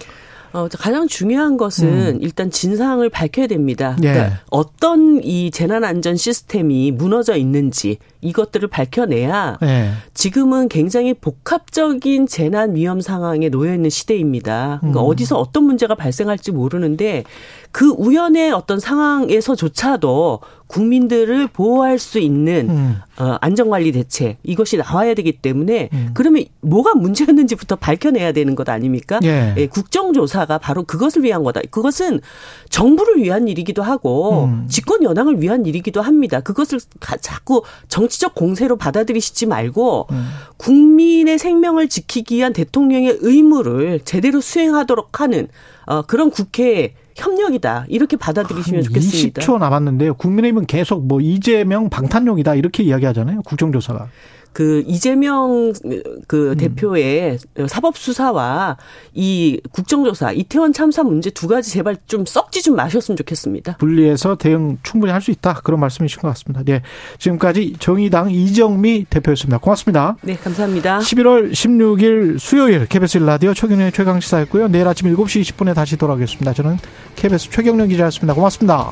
어, 가장 중요한 것은 음. 일단 진상을 밝혀야 됩니다. 그러니까 예. 어떤 이 재난안전 시스템이 무너져 있는지 이것들을 밝혀내야 예. 지금은 굉장히 복합적인 재난 위험 상황에 놓여 있는 시대입니다. 그러니까 음. 어디서 어떤 문제가 발생할지 모르는데 그 우연의 어떤 상황에서조차도 국민들을 보호할 수 있는 음. 어, 안전관리 대책 이것이 나와야 되기 때문에 음. 그러면 뭐가 문제였는지부터 밝혀내야 되는 것 아닙니까? 예. 예, 국정조사가 바로 그것을 위한 거다. 그것은 정부를 위한 일이기도 하고 음. 집권 여당을 위한 일이기도 합니다. 그것을 자꾸 정치적 공세로 받아들이시지 말고 음. 국민의 생명을 지키기 위한 대통령의 의무를 제대로 수행하도록 하는 어, 그런 국회 협력이다. 이렇게 받아들이시면 좋겠습니다. 20초 남았는데요. 국민의힘은 계속 뭐 이재명 방탄용이다. 이렇게 이야기하잖아요. 국정조사가. 그 이재명 그 음. 대표의 사법 수사와 이 국정조사 이태원 참사 문제 두 가지 제발 좀 썩지 좀 마셨으면 좋겠습니다. 분리해서 대응 충분히 할 수 있다 그런 말씀이신 것 같습니다. 네, 지금까지 정의당 이정미 대표였습니다. 고맙습니다. 네, 감사합니다. 11월 16일 수요일 KBS 라디오 최경련의 최강 시사였고요. 내일 아침 7시 20분에 다시 돌아오겠습니다. 저는 KBS 최경련 기자였습니다. 고맙습니다.